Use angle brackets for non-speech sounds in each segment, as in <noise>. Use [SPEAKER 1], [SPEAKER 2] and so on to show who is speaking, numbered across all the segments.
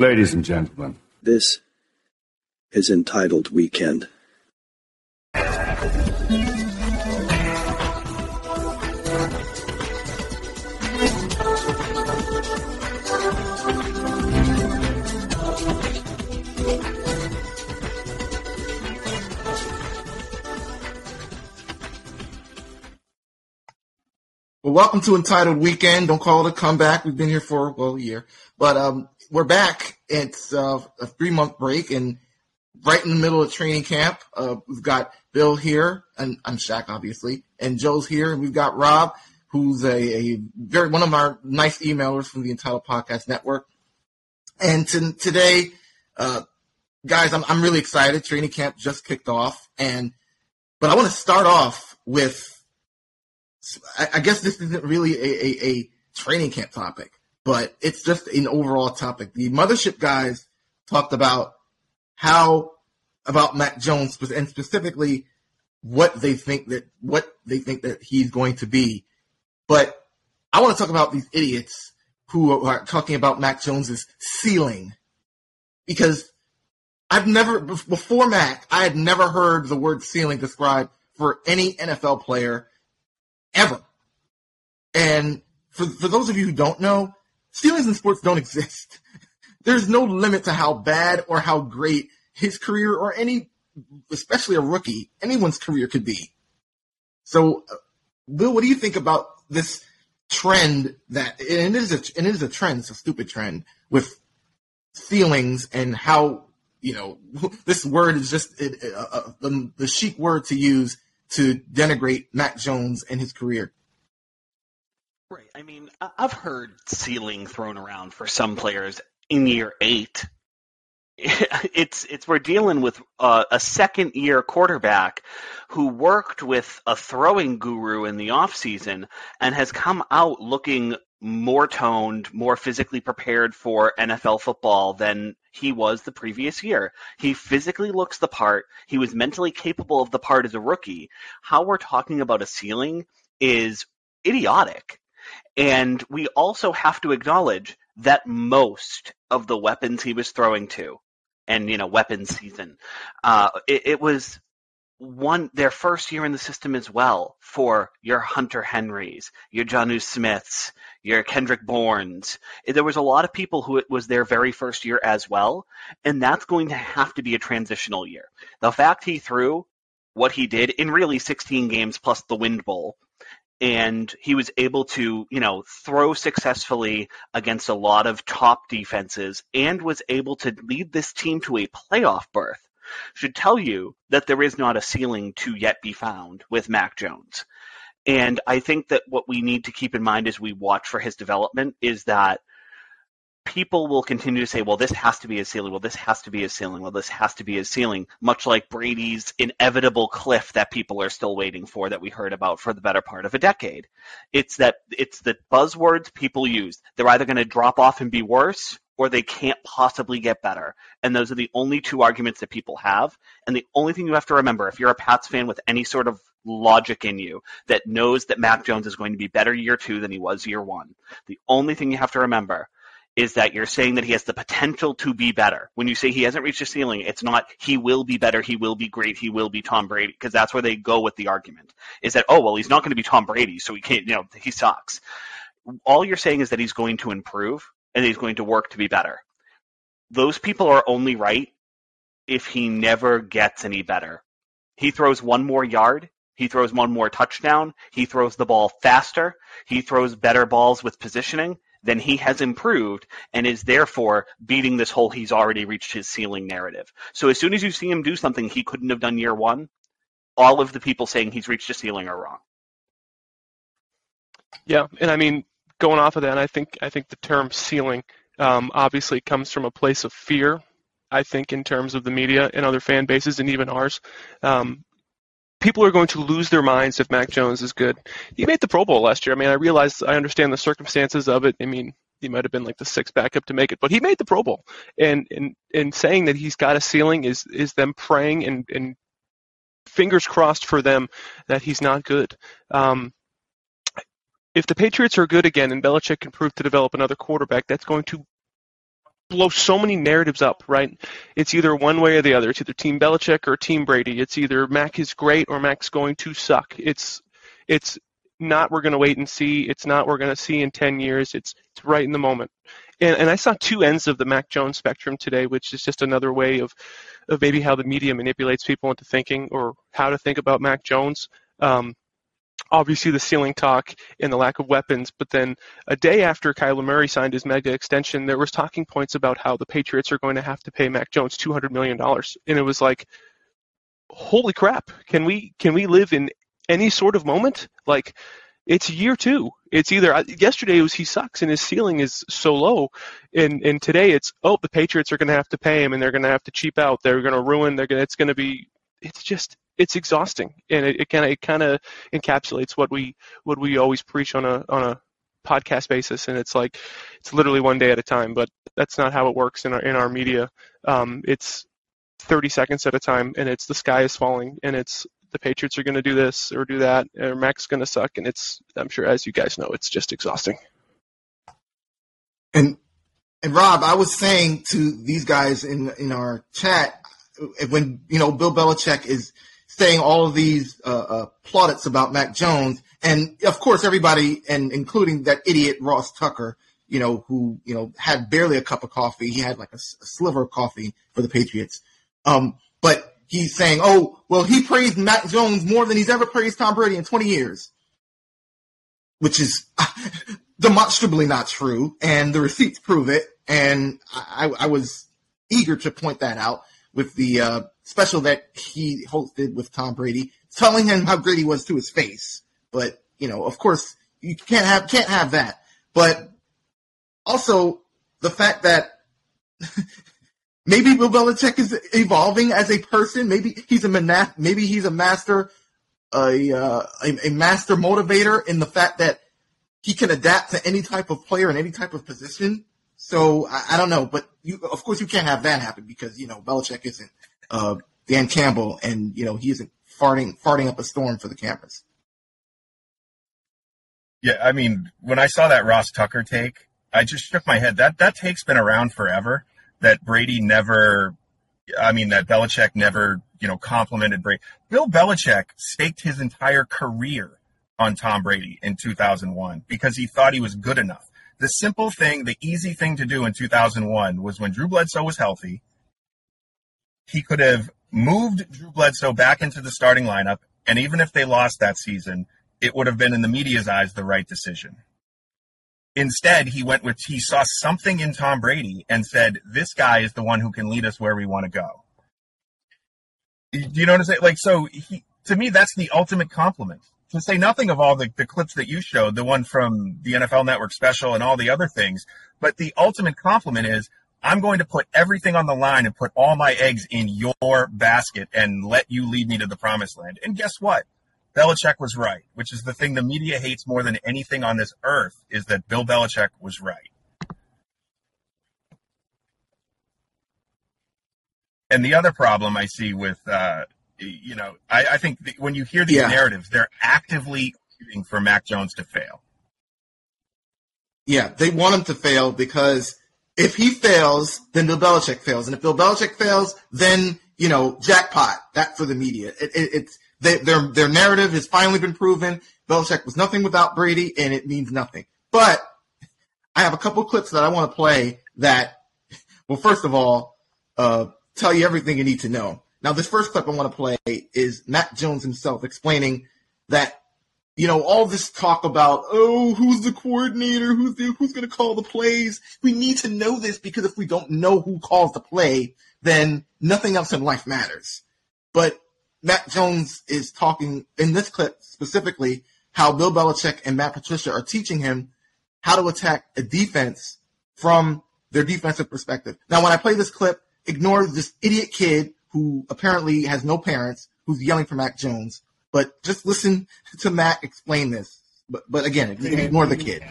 [SPEAKER 1] Ladies and gentlemen,
[SPEAKER 2] This is entitled Weekend.
[SPEAKER 3] Well, welcome to Entitled Weekend. Don't call it a comeback. We've been here for well a year, but um, we're back. It's uh, a three month break, and right in the middle of training camp, uh, we've got Bill here, and I'm Shaq, obviously, and Joe's here, and we've got Rob, who's a, a very one of our nice emailers from the Entitled Podcast Network. And to, today, uh, guys, I'm I'm really excited. Training camp just kicked off, and but I want to start off with I, I guess this isn't really a, a, a, training camp topic, but it's just an overall topic. The mothership guys talked about how about Mac Jones and specifically what they think that what they think that he's going to be. But I want to talk about these idiots who are talking about Mac Jones's ceiling because I've never before Mac I had never heard the word ceiling described for any NFL player ever. And for, for those of you who don't know, ceilings in sports don't exist. <laughs> There's no limit to how bad or how great his career or any, especially a rookie, anyone's career could be. So, uh, Bill, what do you think about this trend that, and it is a, and it is a trend, it's a stupid trend with ceilings and how, you know, <laughs> this word is just it, uh, uh, the, the chic word to use to denigrate Mac Jones and his career.
[SPEAKER 4] Right. I mean, I've heard ceiling thrown around for some players in year eight. <laughs> It's it's we're dealing with uh, a second year quarterback who worked with a throwing guru in the off season and has come out looking more toned, more physically prepared for NFL football than he was the previous year. He physically looks the part. He was mentally capable of the part as a rookie. How we're talking about a ceiling is idiotic. And we also have to acknowledge that most of the weapons he was throwing to, and you know, weapons season, uh, it, it was one their first year in the system as well for your Hunter Henrys, your Jonnu Smiths, your Kendrick Bournes. There was a lot of people who it was their very first year as well, and that's going to have to be a transitional year. The fact he threw what he did in really 16 games plus the Wind Bowl, and he was able to, you know, throw successfully against a lot of top defenses and was able to lead this team to a playoff berth should tell you that there is not a ceiling to yet be found with Mac Jones. And I think that what we need to keep in mind as we watch for his development is that people will continue to say, well, this has to be a ceiling. Well, this has to be a ceiling. Well, this has to be a ceiling, much like Brady's inevitable cliff that people are still waiting for that we heard about for the better part of a decade. It's that, it's the buzzwords people use. They're either going to drop off and be worse or they can't possibly get better. And those are the only two arguments that people have. And the only thing you have to remember, if you're a Pats fan with any sort of logic in you that knows that Mac Jones is going to be better year two than he was year one, the only thing you have to remember is that you're saying that he has the potential to be better. When you say he hasn't reached a ceiling, it's not he will be better, he will be great, he will be Tom Brady, because that's where they go with the argument. Is that, oh, well, he's not going to be Tom Brady, so he can't, you know, he sucks. All you're saying is that he's going to improve and he's going to work to be better. Those people are only right if he never gets any better. He throws one more yard, he throws one more touchdown, he throws the ball faster, he throws better balls with positioning, then he has improved and is therefore beating this whole he's already reached his ceiling narrative. So as soon as you see him do something he couldn't have done year one, all of the people saying he's reached a ceiling are wrong.
[SPEAKER 5] Yeah, and I mean, going off of that, I think I think the term ceiling um, obviously comes from a place of fear. I think in terms of the media and other fan bases and even ours. Um, people are going to lose their minds if Mac Jones is good. He made the Pro Bowl last year. I mean, I realize I understand the circumstances of it. I mean, he might have been like the sixth backup to make it, but he made the Pro Bowl. And and and saying that he's got a ceiling is is them praying and and fingers crossed for them that he's not good. Um, if the Patriots are good again and Belichick can prove to develop another quarterback, that's going to blow so many narratives up, right? It's either one way or the other. It's either Team Belichick or Team Brady. It's either Mac is great or Mac's going to suck. It's it's not we're going to wait and see. It's not we're going to see in 10 years. It's it's right in the moment. And, and I saw two ends of the Mac Jones spectrum today, which is just another way of, of maybe how the media manipulates people into thinking or how to think about Mac Jones. Um, obviously the ceiling talk and the lack of weapons, but then a day after Kyler Murray signed his mega extension, there was talking points about how the Patriots are going to have to pay Mac Jones two hundred million dollars, and it was like, holy crap! Can we can we live in any sort of moment? Like, it's year two. It's either uh, yesterday it was he sucks and his ceiling is so low, and and today it's oh the Patriots are going to have to pay him and they're going to have to cheap out. They're going to ruin. They're going. It's going to be. It's just it's exhausting, and it kind of it kind of encapsulates what we what we always preach on a on a podcast basis, and it's like it's literally one day at a time. But that's not how it works in our in our media. Um, it's 30 seconds at a time, and it's the sky is falling, and it's the Patriots are going to do this or do that, or Mac's going to suck, and it's I'm sure as you guys know, it's just exhausting.
[SPEAKER 3] And and Rob, I was saying to these guys in in our chat when you know Bill Belichick is saying all of these uh, uh, plaudits about Mac Jones, and of course everybody, and including that idiot Ross Tucker, you know, who you know had barely a cup of coffee. He had like a, a sliver of coffee for the Patriots. Um, but he's saying, "Oh, well, he praised Mac Jones more than he's ever praised Tom Brady in 20 years," which is <laughs> demonstrably not true, and the receipts prove it. And I, I was eager to point that out with the uh, special that he hosted with Tom Brady, telling him how great he was to his face. But you know, of course, you can't have can't have that. But also the fact that <laughs> maybe Bill Belichick is evolving as a person. Maybe he's a mana- maybe he's a master a, uh, a a master motivator in the fact that he can adapt to any type of player in any type of position. So I, I, don't know, but you, of course you can't have that happen because you know Belichick isn't uh, Dan Campbell, and you know he isn't farting farting up a storm for the cameras.
[SPEAKER 1] Yeah, I mean, when I saw that Ross Tucker take, I just shook my head. That that take's been around forever. That Brady never, I mean, that Belichick never, you know, complimented Brady. Bill Belichick staked his entire career on Tom Brady in 2001 because he thought he was good enough. The simple thing, the easy thing to do in 2001 was when Drew Bledsoe was healthy, he could have moved Drew Bledsoe back into the starting lineup, and even if they lost that season, it would have been in the media's eyes the right decision. Instead, he went with he saw something in Tom Brady and said, "This guy is the one who can lead us where we want to go." Do you know what I'm saying? Like, so he, to me, that's the ultimate compliment. To say nothing of all the, the clips that you showed, the one from the NFL Network special and all the other things, but the ultimate compliment is I'm going to put everything on the line and put all my eggs in your basket and let you lead me to the promised land. And guess what? Belichick was right, which is the thing the media hates more than anything on this earth is that Bill Belichick was right. And the other problem I see with, uh, you know, I, I think when you hear these yeah. narratives, they're actively shooting for Mac Jones to fail.
[SPEAKER 3] Yeah, they want him to fail because if he fails, then Bill Belichick fails, and if Bill Belichick fails, then you know jackpot. That for the media. It, it, it's they, their their narrative has finally been proven. Belichick was nothing without Brady, and it means nothing. But I have a couple clips that I want to play that, well, first of all, uh, tell you everything you need to know. Now, this first clip I want to play is Mac Jones himself explaining that you know, all this talk about, oh, who's the coordinator? Who's the, who's going to call the plays? We need to know this because if we don't know who calls the play, then nothing else in life matters. But Mac Jones is talking in this clip specifically how Bill Belichick and Matt Patricia are teaching him how to attack a defense from their defensive perspective. Now, when I play this clip, ignore this idiot kid who apparently has no parents who's yelling for Mac Jones but just listen to Matt explain this. But but again, ignore the kid.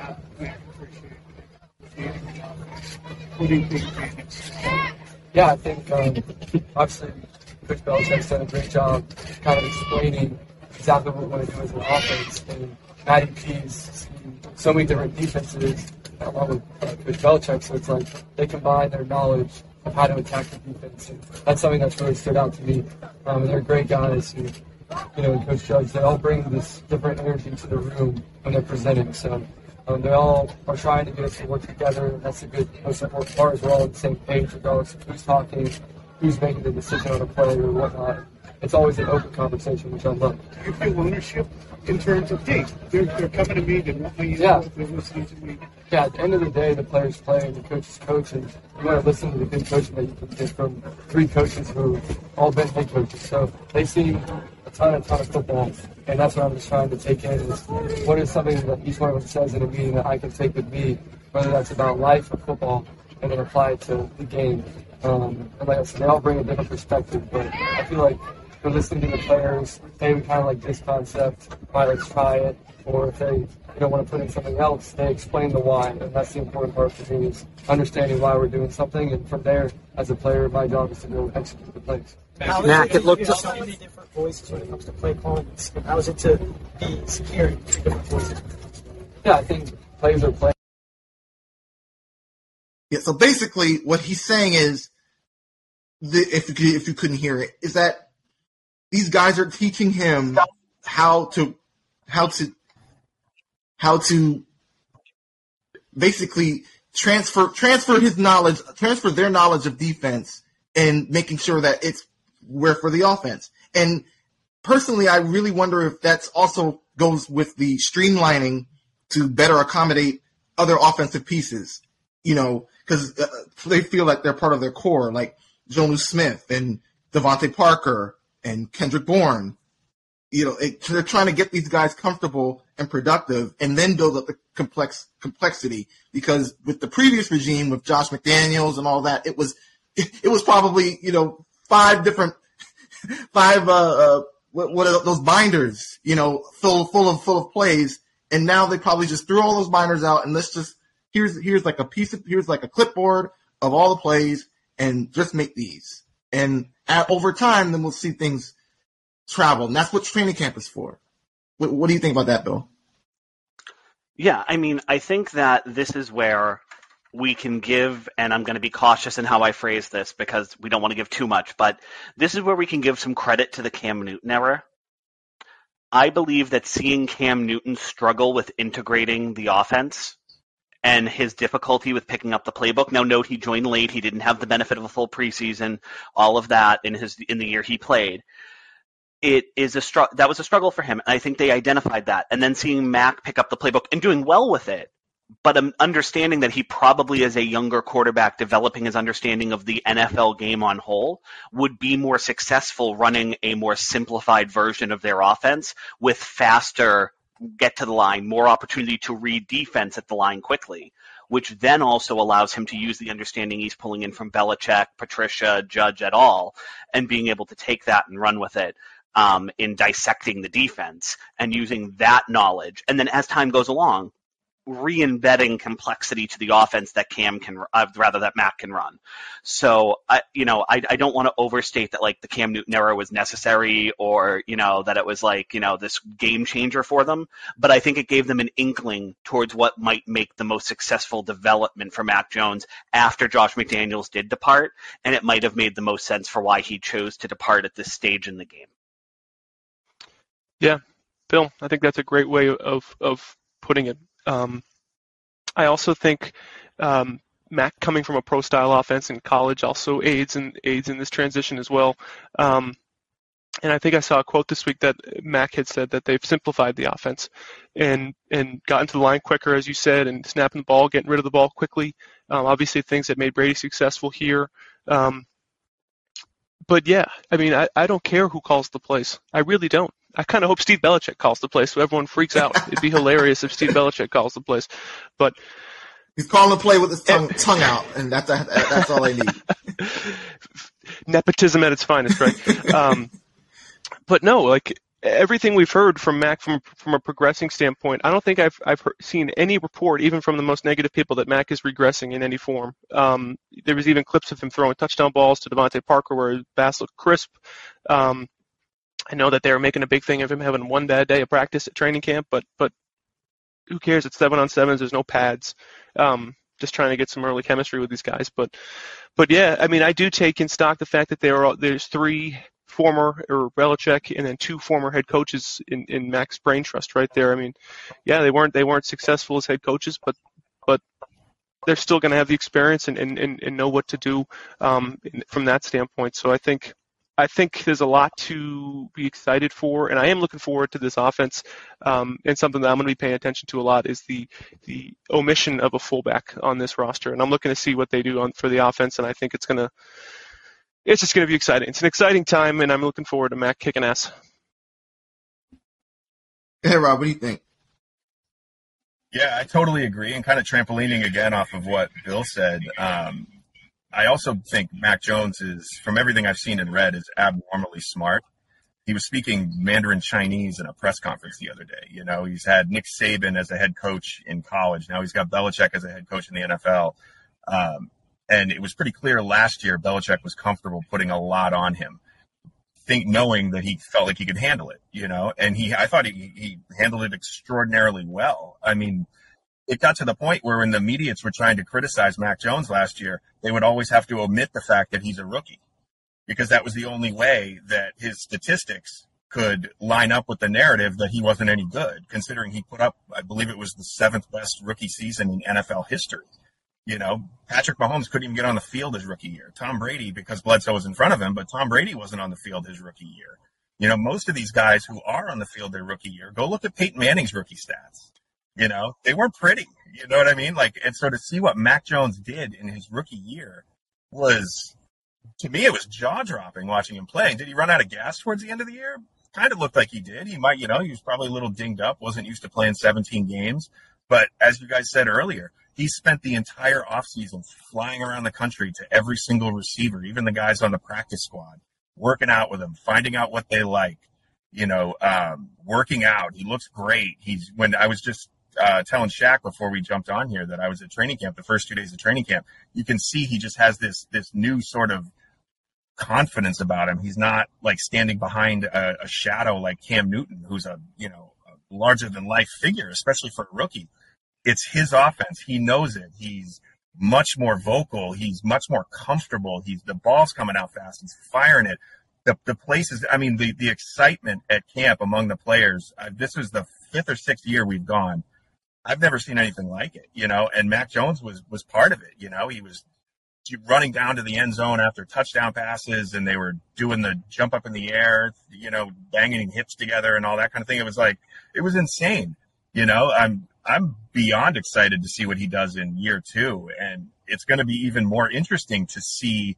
[SPEAKER 6] Yeah, I think um, obviously Coach Belichick's done a great job kind of explaining exactly what we want to do as an offense. And Matty P's seen so many different defenses along with uh, Coach Belichick. So it's like they combine their knowledge of how to attack the defense. And that's something that's really stood out to me. Um, they're great guys who, you know, Coach Judge, they all bring this different energy to the room when they're presenting. So um, they all are trying to get us to work together, and that's a good, most important part we're all on the same page regardless of who's talking, who's making the decision on a play or whatnot. It's always an open conversation, which I love.
[SPEAKER 7] Do you feel ownership in terms of, hey, they're, they're coming to me, they want my
[SPEAKER 6] Yeah.
[SPEAKER 7] they're listening to me.
[SPEAKER 6] Yeah, at the end of the day, the players play and the coaches coach, and you want to listen to the good coaching that you can get from three coaches who've all been head coaches. So they see a ton, a ton of football, and that's what I'm just trying to take in is what is something that each one of them says in a meeting that I can take with me, whether that's about life or football, and then apply it to the game. Um, and like I said, they all bring a different perspective, but I feel like they're listening to the players. Hey, we kind of like this concept. Why let's try it. Or if they you don't want to put in something else, they explain the why, and that's the important part for me is understanding why we're doing something. And from there, as a player, my job is to go execute the plays.
[SPEAKER 8] How
[SPEAKER 9] Mac,
[SPEAKER 8] is
[SPEAKER 9] it looked-
[SPEAKER 8] so many different voices when it comes to play calling. How is it to be hearing three different voices?
[SPEAKER 6] Yeah, I think plays are playing.
[SPEAKER 3] Yeah, so basically what he's saying is, the, if you, if you couldn't hear it, is that these guys are teaching him how to, how to, how to basically transfer, transfer his knowledge, transfer their knowledge of defense and making sure that it's where for the offense. And personally, I really wonder if that's also goes with the streamlining to better accommodate other offensive pieces. You know, because uh, they feel like they're part of their core, like Jonnu Smith and DeVante Parker and Kendrick Bourne. You know, it, they're trying to get these guys comfortable and productive, and then build up the complex complexity. Because with the previous regime, with Josh McDaniels and all that, it was it, <laughs> it was probably you know five different <laughs> five uh, uh what, what are those binders you know full full of full of plays and now they probably just threw all those binders out and let's just here's here's like a piece of here's like a clipboard of all the plays and just make these and at, over time then we'll see things travel. And that's what training camp is for. What, what do you think about that bill?
[SPEAKER 4] Yeah, I mean, I think that this is where we can give, and I'm going to be cautious in how I phrase this because we don't want to give too much, but this is where we can give some credit to the Cam Newton era. I believe that seeing Cam Newton struggle with integrating the offense and his difficulty with picking up the playbook. Now, note he joined late; he didn't have the benefit of a full preseason, all of that in his in the year he played it is a str- that was a struggle for him, and I think they identified that. And then seeing Mac pick up the playbook and doing well with it, but um, understanding that he probably, as a younger quarterback, developing his understanding of the NFL game on whole, would be more successful running a more simplified version of their offense with faster get to the line, more opportunity to read defense at the line quickly, which then also allows him to use the understanding he's pulling in from Belichick, Patricia, Judge at all, and being able to take that and run with it um, in dissecting the defense and using that knowledge. And then as time goes along, re-embedding complexity to the offense that Cam can, uh, rather that Mac can run. So I, you know, I, I don't want to overstate that like the Cam Newton era was necessary or you know that it was like you know this game changer for them. But I think it gave them an inkling towards what might make the most successful development for Mac Jones after Josh McDaniels did depart, and it might have made the most sense for why he chose to depart at this stage in the game. Yeah.
[SPEAKER 5] Bill, I think that's a great way of of putting it. Um, I also think um, Mac coming from a pro style offense in college also aids in aids in this transition as well. Um, and I think I saw a quote this week that Mac had said that they've simplified the offense and and gotten to the line quicker, as you said, and snapping the ball, getting rid of the ball quickly. Um, obviously, things that made Brady successful here. Um, but yeah, I mean, I, I don't care who calls the plays. I really don't. I kind of hope Steve Belichick calls the plays so everyone freaks out. <laughs> It'd be hilarious if Steve Belichick calls the plays. But
[SPEAKER 3] he's calling the play with his tongue, tongue out and that's that's all I need <laughs>
[SPEAKER 5] nepotism at its finest, right? <laughs> um, but no, like everything we've heard from Mac from from a progressing standpoint, I don't think I've I've heard, seen any report, even from the most negative people, that Mac is regressing in any form. Um, there was even clips of him throwing touchdown balls to DeVante Parker where his bass looked crisp. Um, I know that they were making a big thing of him having one bad day of practice at training camp, but but who cares? It's seven on sevens. There's no pads. Um, just trying to get some early chemistry with these guys. But, but yeah, I mean, I do take in stock the fact that there are there's three former or Belichick and then two former head coaches in, in Max Brain Trust right there. I mean, yeah, they weren't they weren't successful as head coaches, but but they're still going to have the experience and, and, and, know what to do um, from that standpoint. So I think I think there's a lot to be excited for, and I am looking forward to this offense. Um, and something that I'm going to be paying attention to a lot is the the omission of a fullback on this roster, and I'm looking to see what they do on for the offense. And I think it's going to it's just going to be exciting. It's an exciting time, and I'm looking forward to Mac kicking ass.
[SPEAKER 3] Hey, Rob, what do you think?
[SPEAKER 1] Yeah, I totally agree, and kind of trampolining again off of what Bill said. Um, I also think Mac Jones is, from everything I've seen and read, is abnormally smart. He was speaking Mandarin Chinese in a press conference the other day. You know, he's had Nick Saban as a head coach in college. Now he's got Belichick as a head coach in the NFL. Um, and it was pretty clear last year Belichick was comfortable putting a lot on him, think knowing that he felt like he could handle it, you know, and he, I thought he, he handled it extraordinarily well. I mean, it got to the point where when the mediates were trying to criticize Mac Jones last year, they would always have to omit the fact that he's a rookie because that was the only way that his statistics could line up with the narrative that he wasn't any good, considering he put up, I believe it was the seventh best rookie season in NFL history. You know, Patrick Mahomes couldn't even get on the field his rookie year. Tom Brady, because Bledsoe was in front of him, but Tom Brady wasn't on the field his rookie year. You know, most of these guys who are on the field their rookie year, go look at Peyton Manning's rookie stats. You know, they weren't pretty. You know what I mean? Like, and so to see what Mac Jones did in his rookie year was, to me, it was jaw dropping watching him play. Did he run out of gas towards the end of the year? Kind of looked like he did. He might, you know, he was probably a little dinged up, wasn't used to playing 17 games. But as you guys said earlier, he spent the entire offseason flying around the country to every single receiver, even the guys on the practice squad, working out with them, finding out what they like, you know, um, working out. He looks great. He's when I was just uh, telling Shaq before we jumped on here that I was at training camp, the first two days of training camp, you can see he just has this this new sort of confidence about him. He's not like standing behind a, a shadow like Cam Newton, who's a you know a larger than life figure, especially for a rookie. It's his offense. He knows it. He's much more vocal. He's much more comfortable. He's the ball's coming out fast. He's firing it. The, the places, I mean, the, the excitement at camp among the players. Uh, this was the fifth or sixth year we've gone I've never seen anything like it, you know. And Mac Jones was was part of it, you know. He was running down to the end zone after touchdown passes, and they were doing the jump up in the air, you know, banging hips together and all that kind of thing. It was like it was insane, you know. I'm I'm beyond excited to see what he does in year two, and it's going to be even more interesting to see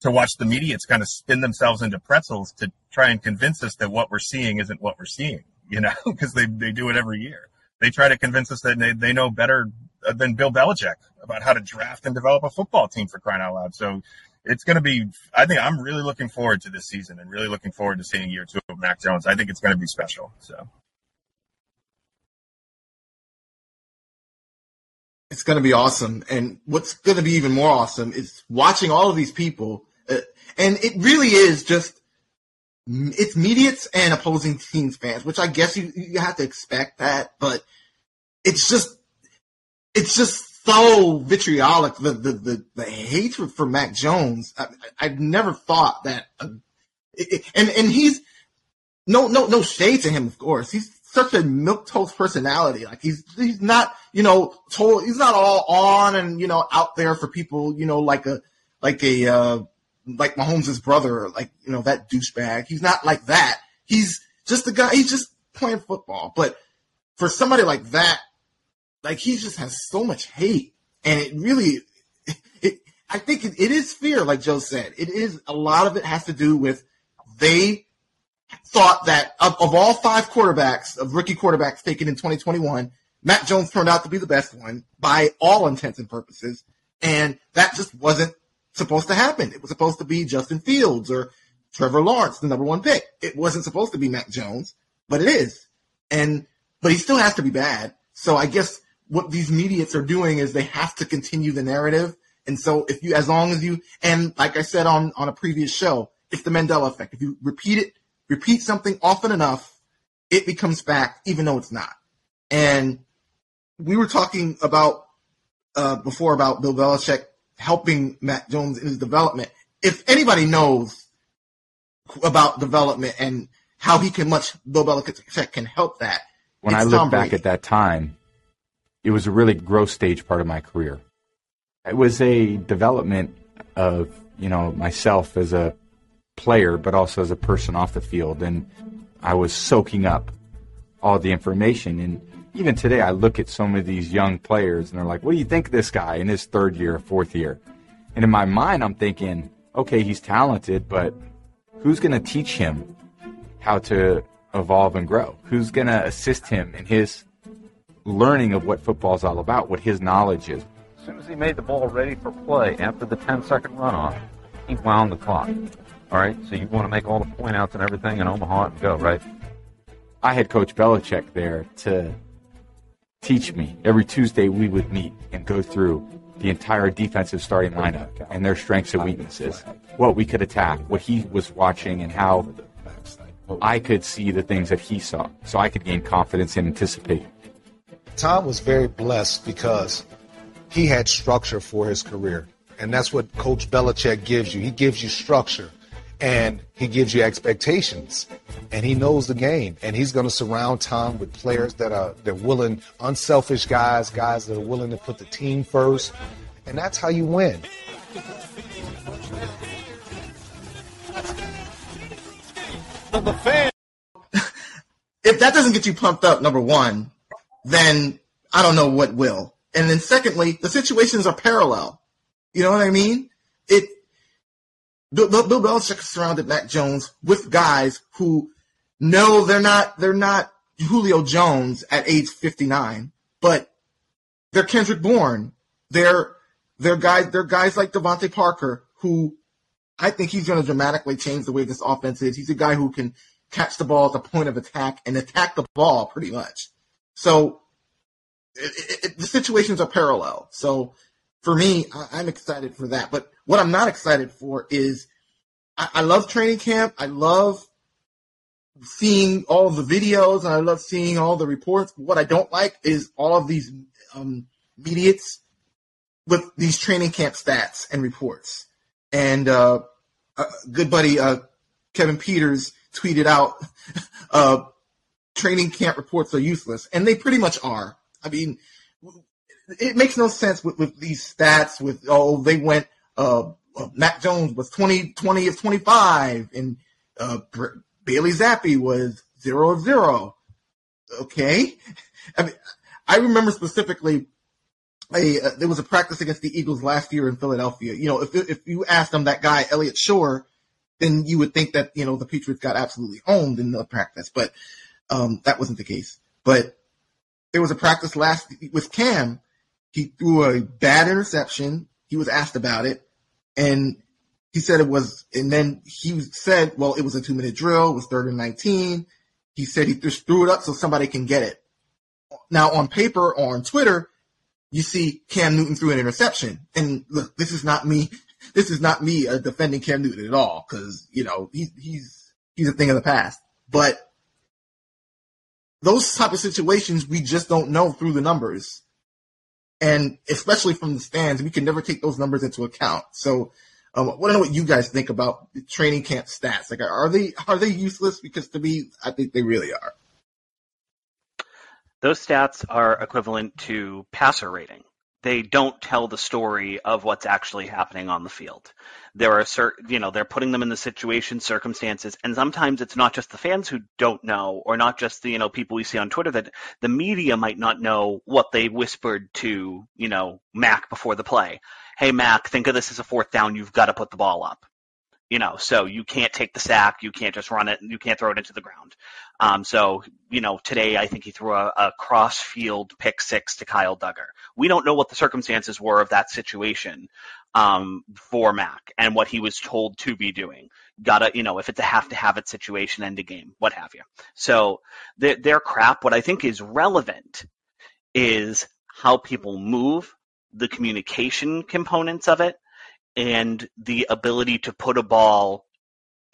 [SPEAKER 1] to watch the media. It's kind of spin themselves into pretzels to try and convince us that what we're seeing isn't what we're seeing, you know, <laughs> because they they do it every year they try to convince us that they, they know better than Bill Belichick about how to draft and develop a football team for crying out loud. So it's going to be, I think I'm really looking forward to this season and really looking forward to seeing year two of Mac Jones. I think it's going to be special. So.
[SPEAKER 3] It's going to be awesome. And what's going to be even more awesome is watching all of these people. Uh, and it really is just it's mediates and opposing teams fans, which I guess you you have to expect that, but it's just it's just so vitriolic the the the, the hatred for Mac Jones. I, have never thought that, uh, it, and and he's no no no shade to him, of course. He's such a milk toast personality. Like he's he's not you know told he's not all on and you know out there for people you know like a like a uh, like Mahomes' brother, like, you know, that douchebag. He's not like that. He's just the guy, he's just playing football. But for somebody like that, like he just has so much hate. And it really, <laughs> it, I think it, it is fear, like Joe said. It is, a lot of it has to do with they thought that of, of all five quarterbacks, of rookie quarterbacks taken in 2021, Mac Jones turned out to be the best one by all intents and purposes. And that just wasn't supposed to happen. It was supposed to be Justin Fields or Trevor Lawrence, the number one pick. It wasn't supposed to be Mac Jones, but it is. And, but he still has to be bad. So I guess what these mediates are doing is they have to continue the narrative. And so if you, as long as you, and like I said on, on a previous show, it's the Mandela effect. If you repeat it, repeat something often enough, it becomes fact, even though it's not. And we were talking about uh, before about Bill Belichick helping Mac Jones in his development. If anybody knows about development and how he can much Bill Belichick can help that.
[SPEAKER 9] When I look back at that time, it was a really growth stage part of my career. It was a development of you know myself as a player, but also as a person off the field, and I was soaking up all the information. And even today, I look at some of these young players, and they're like, "What do you think of this guy in his third year, fourth year?" And in my mind, I'm thinking, "Okay, he's talented, but who's going to teach him how to evolve and grow? Who's going to assist him in his learning of what football is all about, what his knowledge is?"
[SPEAKER 10] As soon as he made the ball ready for play after the 10 second runoff, he wound the clock. All right, so you want to make all the point outs and everything in Omaha and go, right?
[SPEAKER 9] I had Coach Belichick there to teach me. Every Tuesday we would meet and go through the entire defensive starting lineup and their strengths and weaknesses, what we could attack, what he was watching, and how I could see the things that he saw, so I could gain confidence and anticipate.
[SPEAKER 11] Tom was very blessed because he had structure for his career. And that's what Coach Belichick gives you. He gives you structure and he gives you expectations and he knows the game and he's going to surround Tom with players that are they're willing unselfish guys guys that are willing to put the team first and that's how you win <laughs>
[SPEAKER 3] if that doesn't get you pumped up number one then i don't know what will and then secondly, the situations are parallel. You know what I mean? It Bill, Bill, Belichick surrounded Mac Jones with guys who know they're not they're not Julio Jones at age 59, but they're Kendrick Bourne. They're they're guys they're guys like DeVante Parker who I think he's going to dramatically change the way this offense is. He's a guy who can catch the ball at the point of attack and attack the ball pretty much. So it, it, the situations are parallel. So for me, I, am excited for that. But what I'm not excited for is I, I love training camp. I love seeing all the videos and I love seeing all the reports. What I don't like is all of these um, mediates with these training camp stats and reports. And uh, good buddy uh, Kevin Peters tweeted out, <laughs> uh, "Training camp reports are useless," and they pretty much are. I mean, it makes no sense with, with these stats. With oh, they went. Uh, uh, Mac Jones was 20, 20 of 25, and uh, Bailey Zappe was zero of zero. Okay, I mean, I remember specifically a uh, there was a practice against the Eagles last year in Philadelphia. You know, if if you asked them that guy Elliot Shore, then you would think that you know the Patriots got absolutely owned in the practice, but um, that wasn't the case. But there was a practice last with Cam. He threw a bad interception. He was asked about it, and he said it was. And then he said, "Well, it was a two minute drill. It was third and 19. He said he just threw it up so somebody can get it. Now on paper or on Twitter, you see Cam Newton threw an interception. And look, this is not me. <laughs> This is not me uh, defending Cam Newton at all because you know he, he's he's a thing of the past. But those type of situations we just don't know through the numbers. And especially from the stands, we can never take those numbers into account. So um, I want to know what you guys think about training camp stats. Like, are they are they useless? Because to me, I think they really are.
[SPEAKER 4] Those stats are equivalent to passer rating they don't tell the story of what's actually happening on the field. There are certain, you know, they're putting them in the situation, circumstances, and sometimes it's not just the fans who don't know, or not just the, you know, people we see on Twitter that the media might not know what they whispered to, you know, Mac before the play. Hey, Mac, think of this as a fourth down. You've got to put the ball up you know, so you can't take the sack, you can't just run it, you can't throw it into the ground. Um, so, you know, today I think he threw a, a cross field pick six to Kyle Dugger. We don't know what the circumstances were of that situation um, for Mac and what he was told to be doing. Gotta, you know, if it's a have to have it situation, end a game, what have you. So their, their crap, what I think is relevant is how people move, the communication components of it, and the ability to put a ball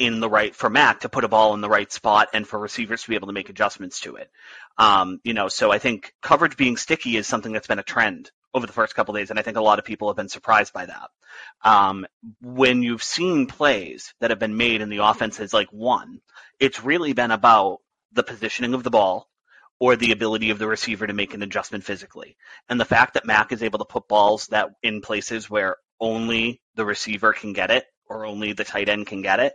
[SPEAKER 4] in the right for Mac to put a ball in the right spot and for receivers to be able to make adjustments to it. Um, you know, so I think coverage being sticky is something that's been a trend over the first couple days, and I think a lot of people have been surprised by that. Um, when you've seen plays that have been made and the offense has like won, it's really been about the positioning of the ball or the ability of the receiver to make an adjustment physically. And the fact that Mac is able to put balls that in places where only the receiver can get it or only the tight end can get it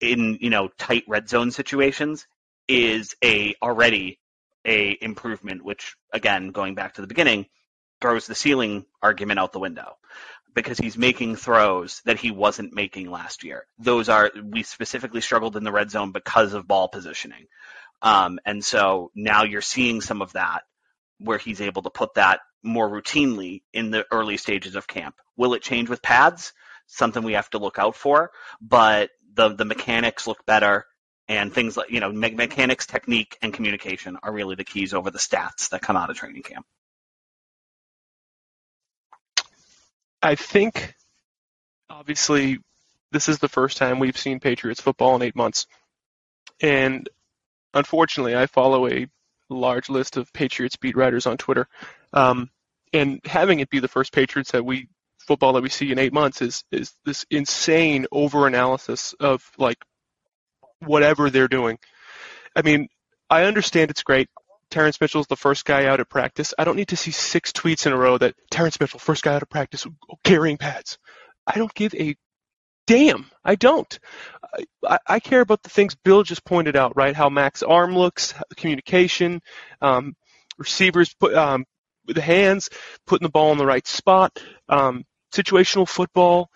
[SPEAKER 4] in, you know, tight red zone situations is a already a improvement, which again, going back to the beginning, throws the ceiling argument out the window because he's making throws that he wasn't making last year. Those are we specifically struggled in the red zone because of ball positioning. Um, and so now you're seeing some of that where he's able to put that more routinely in the early stages of camp. Will it change with pads? Something we have to look out for, but the the mechanics look better and things like you know me- mechanics, technique, and communication are really the keys over the stats that come out of training camp.
[SPEAKER 5] I think, obviously, this is the first time we've seen Patriots football in eight months, and unfortunately, I follow a large list of Patriots beat writers on Twitter, um, and having it be the first Patriots that we football that we see in eight months is is this insane over analysis of like whatever they're doing. I mean, I understand it's great. Terrance Mitchell's the first guy out at practice. I don't need to see six tweets in a row that Terrance Mitchell, first guy out of practice, carrying pads. I don't give a damn. I don't. I, I care about the things Bill just pointed out, right? How Mac's arm looks, communication, um, receivers put um, the hands, putting the ball in the right spot, um, situational football,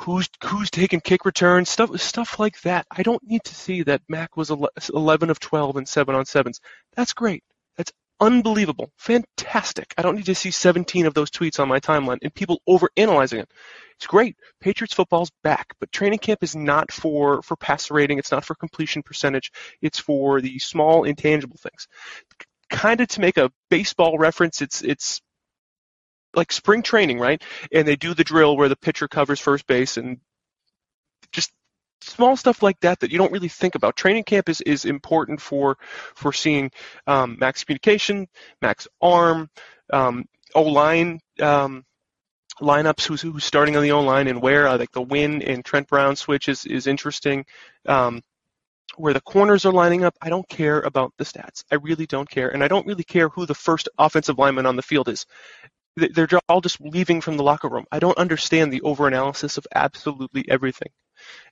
[SPEAKER 5] who's who's taking kick returns, stuff stuff like that. I don't need to see that Mac was 11 of 12 and 7 on 7s. That's great. That's unbelievable. Fantastic. I don't need to see 17 of those tweets on my timeline and people overanalyzing it. It's great. Patriots football's back, but training camp is not for for passer rating, it's not for completion percentage. It's for the small intangible things. Kind of to make a baseball reference, it's it's like spring training, right? And they do the drill where the pitcher covers first base and just small stuff like that that you don't really think about. Training camp is, is important for for seeing um, Mac's communication, max arm, um, O line um, lineups, who's who's starting on the O line and where. I like the Wynn and Trent Brown switch is is interesting. Um, where the corners are lining up, I don't care about the stats. I really don't care, and I don't really care who the first offensive lineman on the field is they're all just leaving from the locker room. I don't understand the overanalysis of absolutely everything.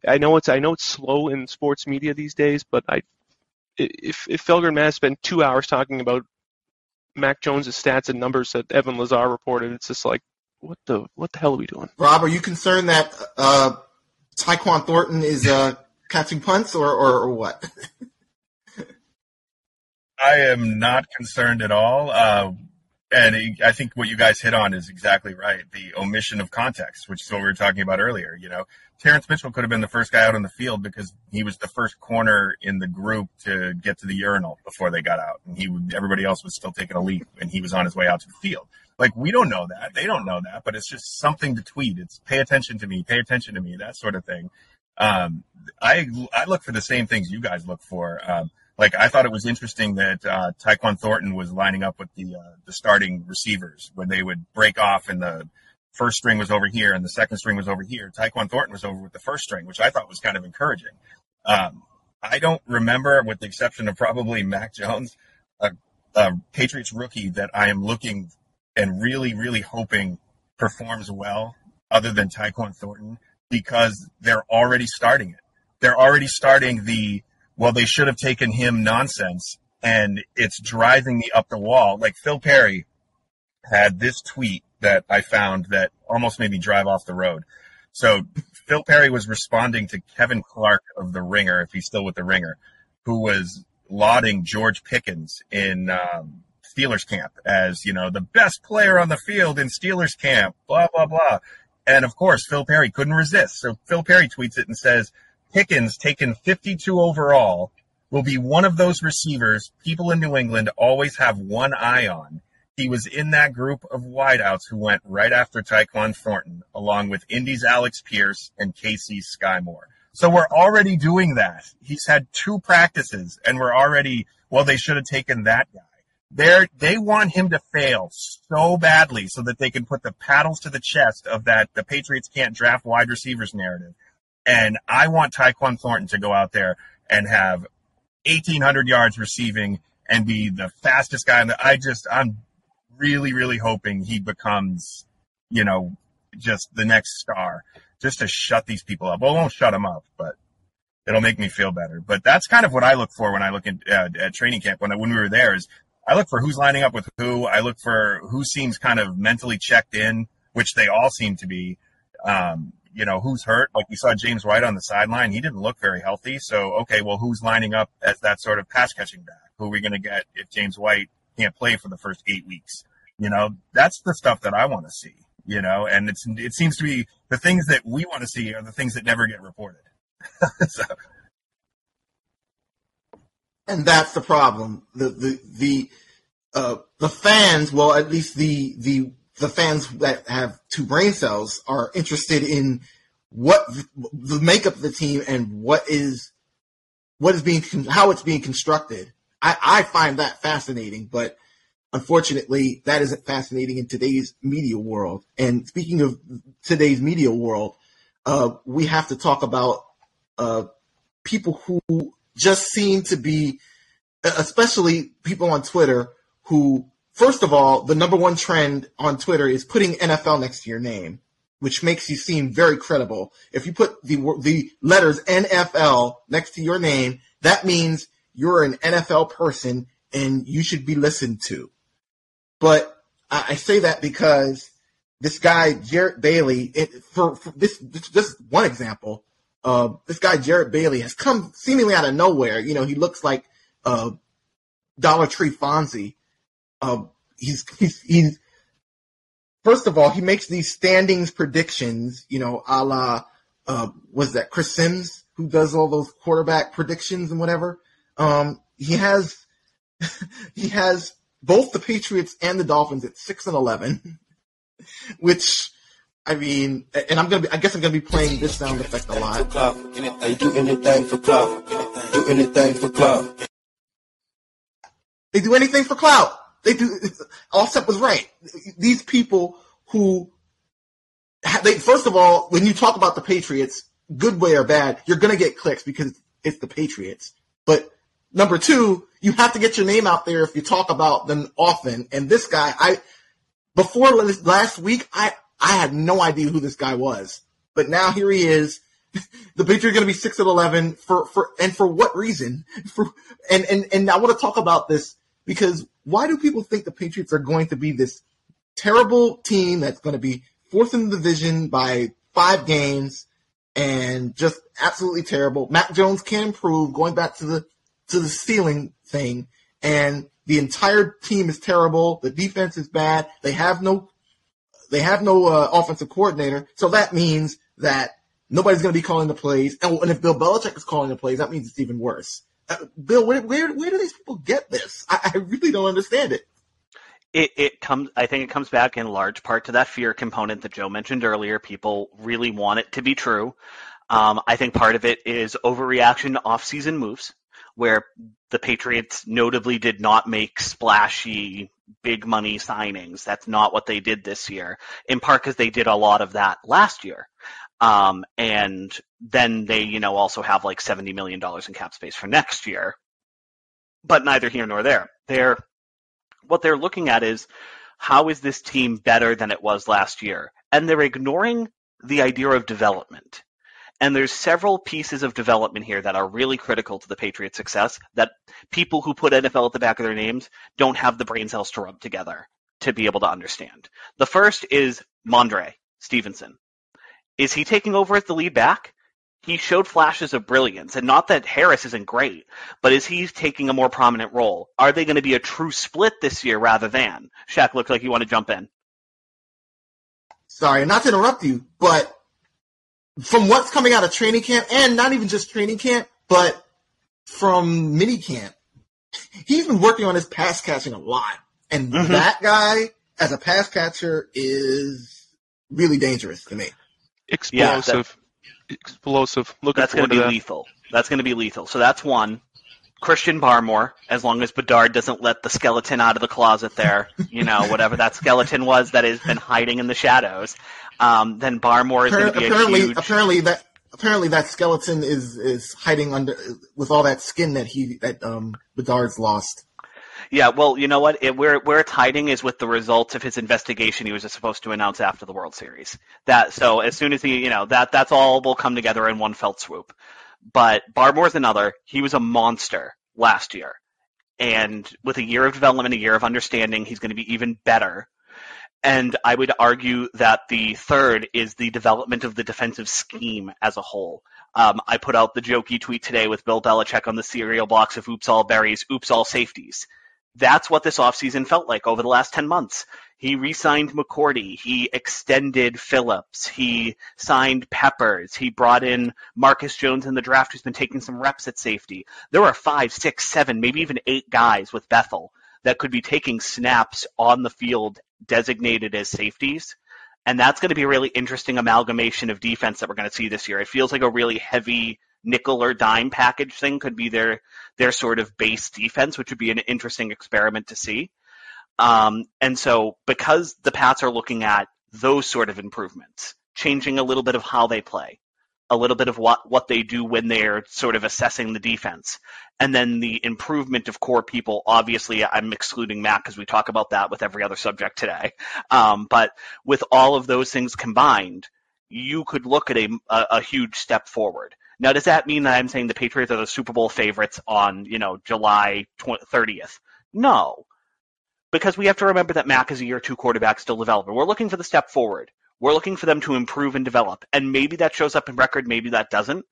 [SPEAKER 5] I know it's I know it's slow in sports media these days, but I if if Felger and Matt spend two hours talking about Mac Jones' stats and numbers that Evan Lazar reported, it's just like what the what the hell are we doing?
[SPEAKER 3] Rob, are you concerned that uh, Tyquan Thornton is uh, catching punts or, or, or what? <laughs>
[SPEAKER 1] I am not concerned at all. Uh, and I think what you guys hit on is exactly right. The omission of context, which is what we were talking about earlier. You know, Terrance Mitchell could have been the first guy out on the field because he was the first corner in the group to get to the urinal before they got out, and he would, everybody else was still taking a leak, and he was on his way out to the field. Like we don't know that, they don't know that, but it's just something to tweet. It's pay attention to me, pay attention to me, that sort of thing. Um, I I look for the same things you guys look for. Um, like I thought it was interesting that uh, Tyquan Thornton was lining up with the uh, the starting receivers when they would break off and the first string was over here and the second string was over here. Tyquan Thornton was over with the first string, which I thought was kind of encouraging. Um, I don't remember, with the exception of probably Mac Jones, a, a Patriots rookie that I am looking and really, really hoping performs well, other than Tyquan Thornton, because they're already starting it. They're already starting the well, they should have taken him nonsense. And it's driving me up the wall. Like Phil Perry had this tweet that I found that almost made me drive off the road. So Phil Perry was responding to Kevin Clark of The Ringer, if he's still with The Ringer, who was lauding George Pickens in um, Steelers camp as, you know, the best player on the field in Steelers camp, blah, blah, blah. And of course, Phil Perry couldn't resist. So Phil Perry tweets it and says, Pickens, taken 52 overall, will be one of those receivers people in New England always have one eye on. He was in that group of wideouts who went right after Tyquan Thornton, along with Indy's Alec Pierce and KC's Skyy Moore. So we're already doing that. He's had two practices and we're already, well, they should have taken that guy. They're, they want him to fail so badly so that they can put the paddles to the chest of that the Patriots can't draft wide receivers narrative. And I want Tyquan Thornton to go out there and have 1800 yards receiving and be the fastest guy the, I just, I'm really, really hoping he becomes, you know, just the next star just to shut these people up. Well, it won't shut them up, but it'll make me feel better. But that's kind of what I look for when I look at, uh, at training camp when, when we were there is I look for who's lining up with who. I look for who seems kind of mentally checked in, which they all seem to be. Um, you know, who's hurt? Like we saw James White on the sideline. He didn't look very healthy. So, okay, well, who's lining up as that sort of pass catching back? Who are we going to get if James White can't play for the first eight weeks? You know, that's the stuff that I want to see, you know, and it's, it seems to be the things that we want to see are the things that never get reported. <laughs> so.
[SPEAKER 3] And that's the problem. The, the, the, uh, the fans, well, at least the, the, the fans that have two brain cells are interested in what the makeup of the team and what is, what is being, how it's being constructed. I, I find that fascinating, but unfortunately, that isn't fascinating in today's media world. And speaking of today's media world, uh, we have to talk about uh, people who just seem to be, especially people on Twitter who, first of all, the number one trend on Twitter is putting NFL next to your name, which makes you seem very credible. If you put the the letters NFL next to your name, that means you're an NFL person and you should be listened to. But I, say that because this guy Jarrett Bailey, it, for, for this, this just one example, uh, this guy Jarrett Bailey has come seemingly out of nowhere. You know, he looks like uh, Dollar Tree Fonzie. Uh, he's he's he's first of all he makes these standings predictions. You know, a la uh, was that Chris Sims who does all those quarterback predictions and whatever. Um, he has <laughs> he has both the Patriots and the Dolphins at six and eleven, <laughs> which I mean, and I'm gonna be, I guess I'm gonna be playing this sound effect a lot.
[SPEAKER 12] They do anything for clout. Do anything for clout.
[SPEAKER 3] They do anything for clout. They do. Offset was right. These people who they first of all, when you talk about the Patriots, good way or bad, you're gonna get clicks because it's the Patriots. But number two, you have to get your name out there if you talk about them often. And this guy, I before last week, I I had no idea who this guy was, but now here he is. <laughs> The Patriots are going to be six and eleven for for and for what reason? <laughs> For and and and I want to talk about this because why do people think the Patriots are going to be this terrible team that's going to be fourth in the division by five games and just absolutely terrible? Mac Jones can improve. Going back to the to the ceiling thing, and the entire team is terrible. The defense is bad. They have no, they have no uh, offensive coordinator. So that means that nobody's going to be calling the plays. And, and, if Bill Belichick is calling the plays, that means it's even worse. Bill, where, where, where do these people get this? I, I really don't understand it.
[SPEAKER 4] It, it comes. I think it comes back in large part to that fear component that Joe mentioned earlier. People really want it to be true. Um, I think part of it is overreaction to off-season moves where the Patriots notably did not make splashy big money signings. That's not what they did this year, in part because they did a lot of that last year. Um, and then they, you know, also have like $70 million in cap space for next year. But neither here nor there. They're, what they're looking at is how is this team better than it was last year? And they're ignoring the idea of development. And there's several pieces of development here that are really critical to the Patriots' success that people who put NFL at the back of their names don't have the brain cells to rub together to be able to understand. The first is Rhamondre Stevenson. Is he taking over as the lead back? He showed flashes of brilliance, and not that Harris isn't great, but is he taking a more prominent role? Are they going to be a true split this year rather than? Shaq looked like you want to jump in.
[SPEAKER 3] Sorry, not to interrupt you, but from what's coming out of training camp, and not even just training camp, but from mini camp, he's been working on his pass catching a lot. And mm-hmm. that guy, as a pass catcher, is really dangerous to me.
[SPEAKER 5] Explosive. explosive. Looking
[SPEAKER 4] That's going to be
[SPEAKER 5] that.
[SPEAKER 4] lethal. That's going to be lethal. So that's one. Christian Barmore, as long as Bedard doesn't let the skeleton out of the closet there, you know, whatever that skeleton was that has been hiding in the shadows, um, then Barmore is going to be a
[SPEAKER 3] apparently,
[SPEAKER 4] huge.
[SPEAKER 3] apparently that apparently that skeleton is is hiding under with all that skin that he that um Bedard's lost.
[SPEAKER 4] Yeah, well, you know what? It, where where it's hiding is with the results of his investigation. He was supposed to announce after the World Series. That so as soon as he, you know, that that's all will come together in one felt swoop. But Barmore's another. He was a monster last year, and with a year of development, a year of understanding, he's going to be even better. And I would argue that the third is the development of the defensive scheme as a whole. Um, I put out the jokey tweet today with Bill Belichick on the cereal box of oops all berries, oops all safeties. That's what this offseason felt like over the last 10 months. He re-signed McCourty. He extended Phillips. He signed Peppers. He brought in Marcus Jones in the draft who's been taking some reps at safety. There are five, six, seven, maybe even eight guys with Bethel that could be taking snaps on the field designated as safeties. And that's going to be a really interesting amalgamation of defense that we're going to see this year. It feels like a really heavy nickel or dime package thing could be their their sort of base defense, which would be an interesting experiment to see. Um, and so because the Pats are looking at those sort of improvements, changing a little bit of how they play, a little bit of what, what they do when they're sort of assessing the defense, and then the improvement of core people. Obviously, I'm excluding Matt because we talk about that with every other subject today. Um, but with all of those things combined, you could look at a, a, a huge step forward. Now, does that mean that I'm saying the Patriots are the Super Bowl favorites on, you know, July 20, 30th? No. Because we have to remember that Mac is a year two quarterback still developing. We're looking for the step forward. We're looking for them to improve and develop. And maybe that shows up in record, maybe that doesn't.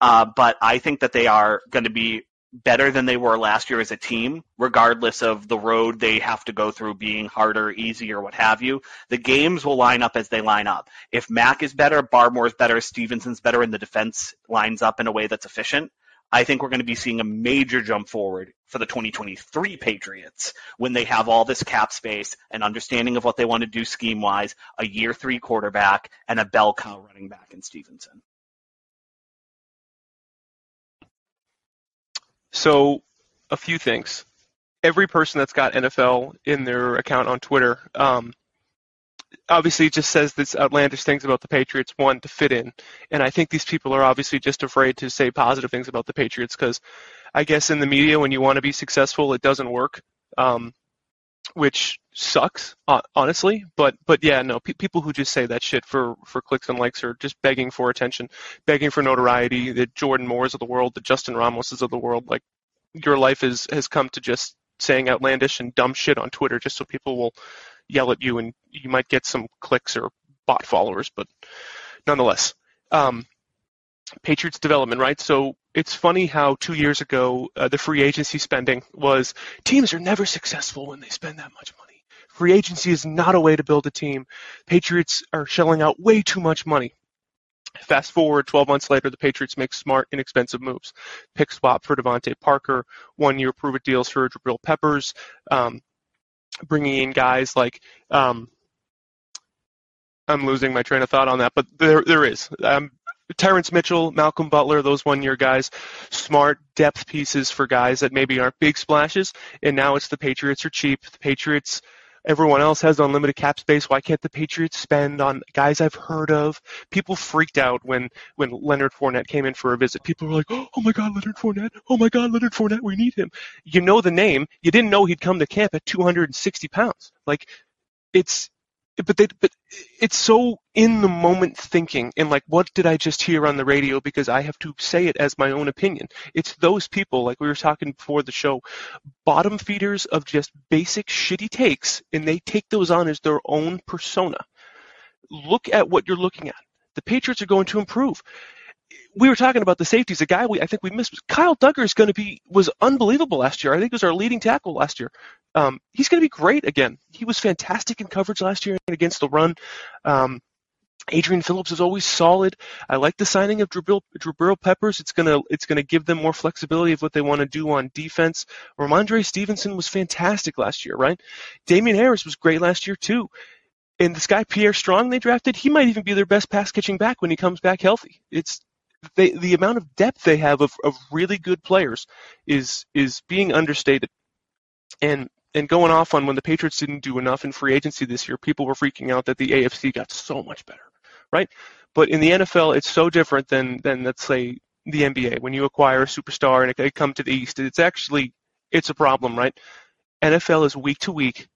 [SPEAKER 4] Uh, but I think that they are going to be better than they were last year as a team, regardless of the road they have to go through being harder, easier, what have you. The games will line up as they line up. If Mac is better, Barmore's better, Stevenson's better, and the defense lines up in a way that's efficient, I think we're going to be seeing a major jump forward for the 2023 Patriots when they have all this cap space, an understanding of what they want to do scheme wise, a year three quarterback, and a bell cow running back in Stevenson.
[SPEAKER 5] So, a few things. Every person that's got NFL in their account on Twitter, um, obviously just says this outlandish things about the Patriots, one, to fit in. And I think these people are obviously just afraid to say positive things about the Patriots because I guess in the media, when you want to be successful, it doesn't work. Um, which sucks, honestly. But but yeah, no, pe- people who just say that shit for for clicks and likes are just begging for attention, begging for notoriety. The Jordan Moores of the world, the Justin Ramoses of the world, like your life is has come to just saying outlandish and dumb shit on Twitter just so people will yell at you and you might get some clicks or bot followers, but nonetheless. Um, Patriots development, right? So it's funny how two years ago uh, the free agency spending was teams are never successful when they spend that much money. Free agency is not a way to build a team. Patriots are shelling out way too much money. Fast forward 12 months later, the Patriots make smart, inexpensive moves. Pick swap for DeVante Parker, one-year prove-it deals for Jabril Peppers, um, bringing in guys like um, I'm losing my train of thought on that, but there there is. Um, Terrance Mitchell, Malcolm Butler, those one year guys, smart depth pieces for guys that maybe aren't big splashes. And now it's the Patriots are cheap. The Patriots, everyone else has unlimited cap space. Why can't the Patriots spend on guys I've heard of? People freaked out when, when Leonard Fournette came in for a visit. People were like, oh my God, Leonard Fournette. Oh my God, Leonard Fournette. We need him. You know the name. You didn't know he'd come to camp at 260 pounds. Like, it's, but they, but it's so in the moment thinking and like what did I just hear on the radio because I have to say it as my own opinion. It's those people like we were talking before the show, bottom feeders of just basic shitty takes and they take those on as their own persona. Look at what you're looking at. The Patriots are going to improve we were talking about the safeties. A guy we I think we missed Kyle Dugger is going to be was unbelievable last year. I think he was our leading tackle last year. Um, he's going to be great again. He was fantastic in coverage last year and against the run. Um, Adrian Phillips is always solid. I like the signing of Jabril Peppers. It's gonna it's gonna give them more flexibility of what they want to do on defense. Rhamondre Stevenson was fantastic last year, right? Damien Harris was great last year too And this guy Pierre Strong they drafted, he might even be their best pass catching back when he comes back healthy. It's they, the amount of depth they have of, of really good players is is being understated. And and going off on when the Patriots didn't do enough in free agency this year, people were freaking out that the AFC got so much better, right? But in the NFL, it's so different than than let's say the NBA. When you acquire a superstar and it come to the East, it's actually it's a problem, right? NFL is week to week,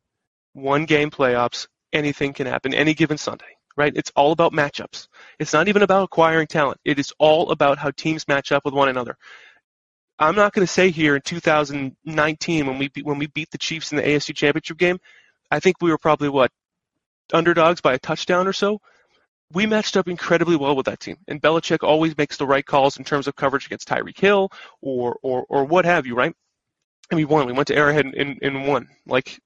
[SPEAKER 5] one game playoffs. Anything can happen any given Sunday, right? It's all about matchups. It's not even about acquiring talent. It is all about how teams match up with one another. I'm not going to say here in 2019 when we beat, when we beat the Chiefs in the AFC Championship game, I think we were probably what underdogs by a touchdown or so. We matched up incredibly well with that team, and Belichick always makes the right calls in terms of coverage against Tyreek Hill or or or what have you, right? And we won. We went to Arrowhead and, and, and won. Like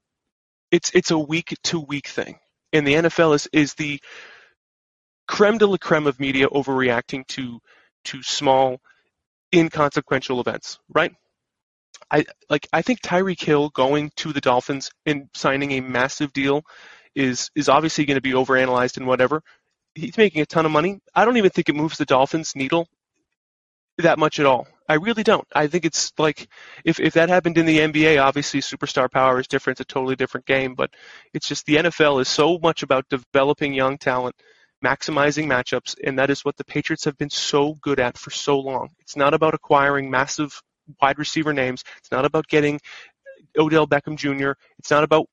[SPEAKER 5] it's it's a week to week thing, and the NFL is is the creme de la creme of media overreacting to to small inconsequential events, right? I like I think Tyreek Hill going to the Dolphins and signing a massive deal is is obviously going to be overanalyzed and whatever. He's making a ton of money. I don't even think it moves the Dolphins needle that much at all. I really don't. I think it's like if if that happened in the NBA, obviously superstar power is different. It's a totally different game. But it's just the NFL is so much about developing young talent maximizing matchups, and that is what the Patriots have been so good at for so long. It's not about acquiring massive wide receiver names. It's not about getting Odell Beckham Jr. It's not about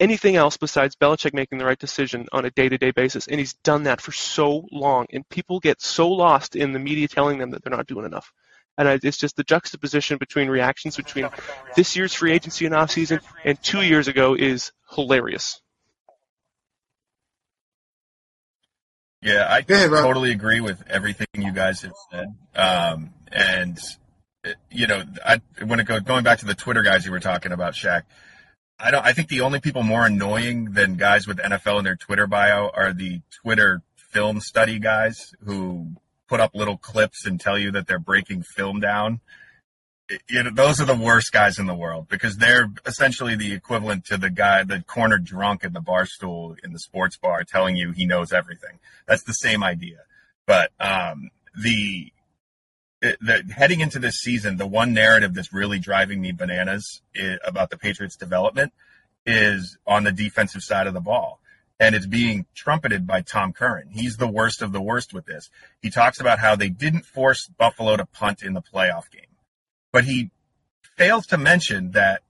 [SPEAKER 5] anything else besides Belichick making the right decision on a day-to-day basis, and he's done that for so long. And people get so lost in the media telling them that they're not doing enough. And it's just the juxtaposition between reactions between this year's free agency and offseason and two years ago is hilarious.
[SPEAKER 1] Yeah, I totally agree with everything you guys have said. Um, and you know, I when it go going back to the Twitter guys you were talking about, Shaq. I don't. I think the only people more annoying than guys with NFL in their Twitter bio are the Twitter film study guys who put up little clips and tell you that they're breaking film down you know, those are the worst guys in the world because they're essentially the equivalent to the guy, the corner drunk in the bar stool in the sports bar telling you he knows everything. That's the same idea. But um, the, the heading into this season, the one narrative that's really driving me bananas is, about the Patriots' development is on the defensive side of the ball. And it's being trumpeted by Tom Curran. He's the worst of the worst with this. He talks about how they didn't force Buffalo to punt in the playoff game but he fails to mention that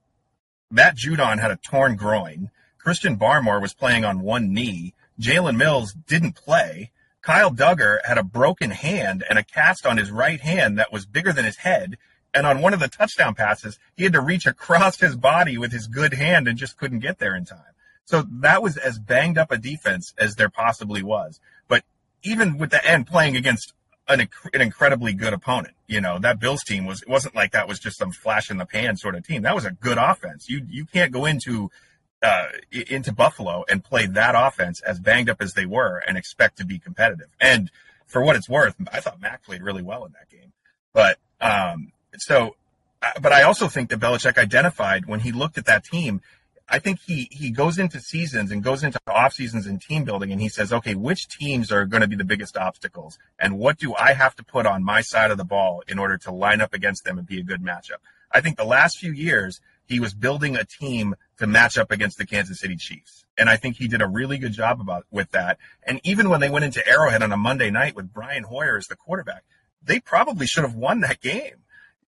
[SPEAKER 1] Matt Judon had a torn groin. Christian Barmore was playing on one knee. Jalen Mills didn't play. Kyle Dugger had a broken hand and a cast on his right hand that was bigger than his head. And on one of the touchdown passes, he had to reach across his body with his good hand and just couldn't get there in time. So that was as banged up a defense as there possibly was. But even with the end playing against an, an incredibly good opponent. You know, that Bills team was, it wasn't like that was just some flash in the pan sort of team. That was a good offense. You, you can't go into, uh, into Buffalo and play that offense as banged up as they were and expect to be competitive. And for what it's worth, I thought Mac played really well in that game. But, um, so, uh, but I also think that Belichick identified when he looked at that team I think he he goes into seasons and goes into off seasons and team building and he says, okay, which teams are going to be the biggest obstacles and what do I have to put on my side of the ball in order to line up against them and be a good matchup? I think the last few years he was building a team to match up against the Kansas City Chiefs. And I think he did a really good job about with that. And even when they went into Arrowhead on a Monday night with Brian Hoyer as the quarterback, they probably should have won that game.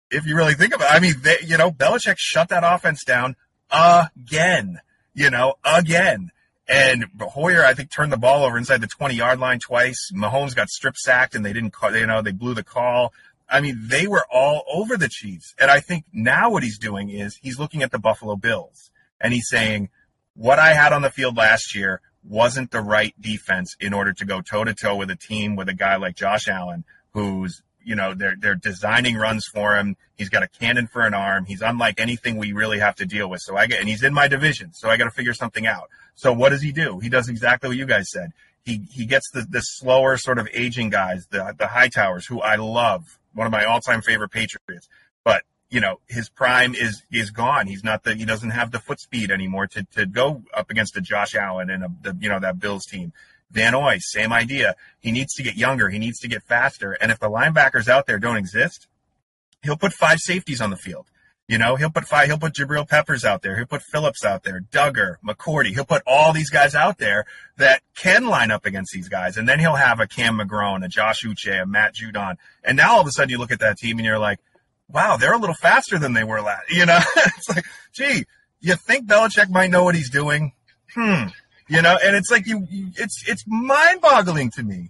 [SPEAKER 1] If you really think about it. I mean, they, you know, Belichick shut that offense down again, you know, again. And Hoyer, I think, turned the ball over inside the 20 yard line twice. Mahomes got strip sacked and they didn't call, you know, they blew the call. I mean, they were all over the Chiefs. And I think now what he's doing is he's looking at the Buffalo Bills and he's saying, what I had on the field last year wasn't the right defense in order to go toe to toe with a team with a guy like Josh Allen, who's you know they're they're designing runs for him. He's got a cannon for an arm. He's unlike anything we really have to deal with. So I get and he's in my division, so I got to figure something out. So what does he do? He does exactly what you guys said. He he gets the the slower sort of aging guys, the the Hightowers, who I love, one of my all time favorite Patriots. But you know, his prime is is gone. He's not the he doesn't have the foot speed anymore to to go up against a Josh Allen and a, the you know that Bills team. Van Noy, same idea. He needs to get younger. He needs to get faster. And if the linebackers out there don't exist, he'll put five safeties on the field. You know, he'll put five, he'll put Jabril Peppers out there. He'll put Phillips out there, Dugger, McCourty. He'll put all these guys out there that can line up against these guys. And then he'll have a Cam McGrone, a Josh Uche, a Matt Judon. And now all of a sudden you look at that team and you're like, wow, they're a little faster than they were last. <laughs> You know, <laughs> it's like, gee, you think Belichick might know what he's doing? Hmm. You know, and it's like you, you it's it's mind-boggling to me.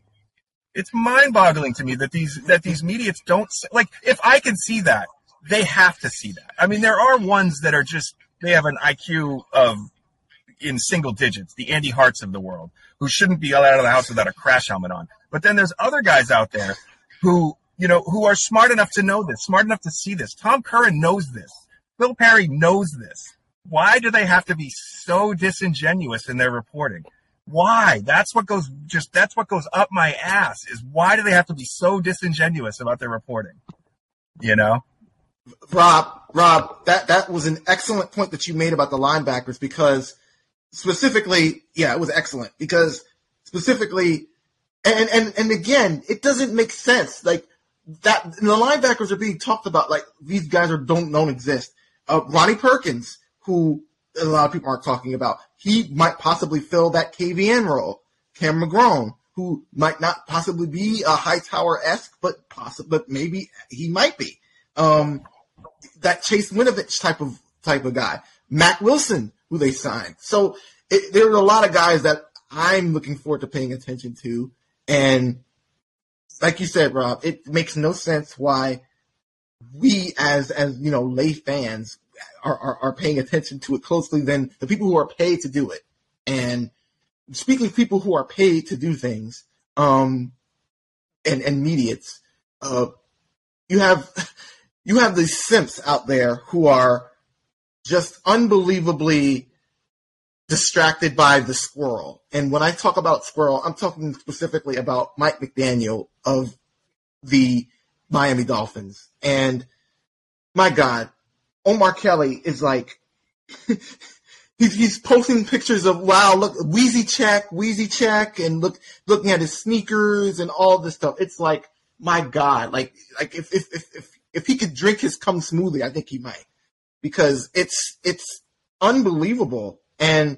[SPEAKER 1] It's mind-boggling to me that these that these mediates don't like. If I can see that, they have to see that. I mean, there are ones that are just they have an IQ of in single digits, the Andy Harts of the world, who shouldn't be allowed out of the house without a crash helmet on. But then there's other guys out there who, you know, who are smart enough to know this, smart enough to see this. Tom Curran knows this. Phil Perry knows this. Why do they have to be so disingenuous in their reporting? Why? That's what goes just that's what goes up my ass is why do they have to be so disingenuous about their reporting? You know?
[SPEAKER 3] Rob, Rob, that, that was an excellent point that you made about the linebackers because specifically, yeah, it was excellent because specifically, and, and, and again, it doesn't make sense. Like that, the linebackers are being talked about like these guys are don't, don't exist. Uh, Ronnie Perkins, who a lot of people aren't talking about, he might possibly fill that KVN role. Cam McGrone, who might not possibly be a Hightower-esque, but possible, but maybe he might be. Um, that Chase Winovich type of type of guy. Mack Wilson, who they signed. So it, there are a lot of guys that I'm looking forward to paying attention to. And like you said, Rob, it makes no sense why we as as you know lay fans are, are, are paying attention to it closely than the people who are paid to do it. And speaking of people who are paid to do things, um, and and mediates, uh, you have you have these simps out there who are just unbelievably distracted by the squirrel. And when I talk about squirrel, I'm talking specifically about Mike McDaniel of the Miami Dolphins. And my God, Omar Kelly is like, <laughs> he's, he's posting pictures of, wow, look, Wheezy check, Wheezy check, and look, looking at his sneakers and all this stuff. It's like, my God, like, like if, if, if, if if he could drink his cum smoothly, I think he might because it's it's unbelievable and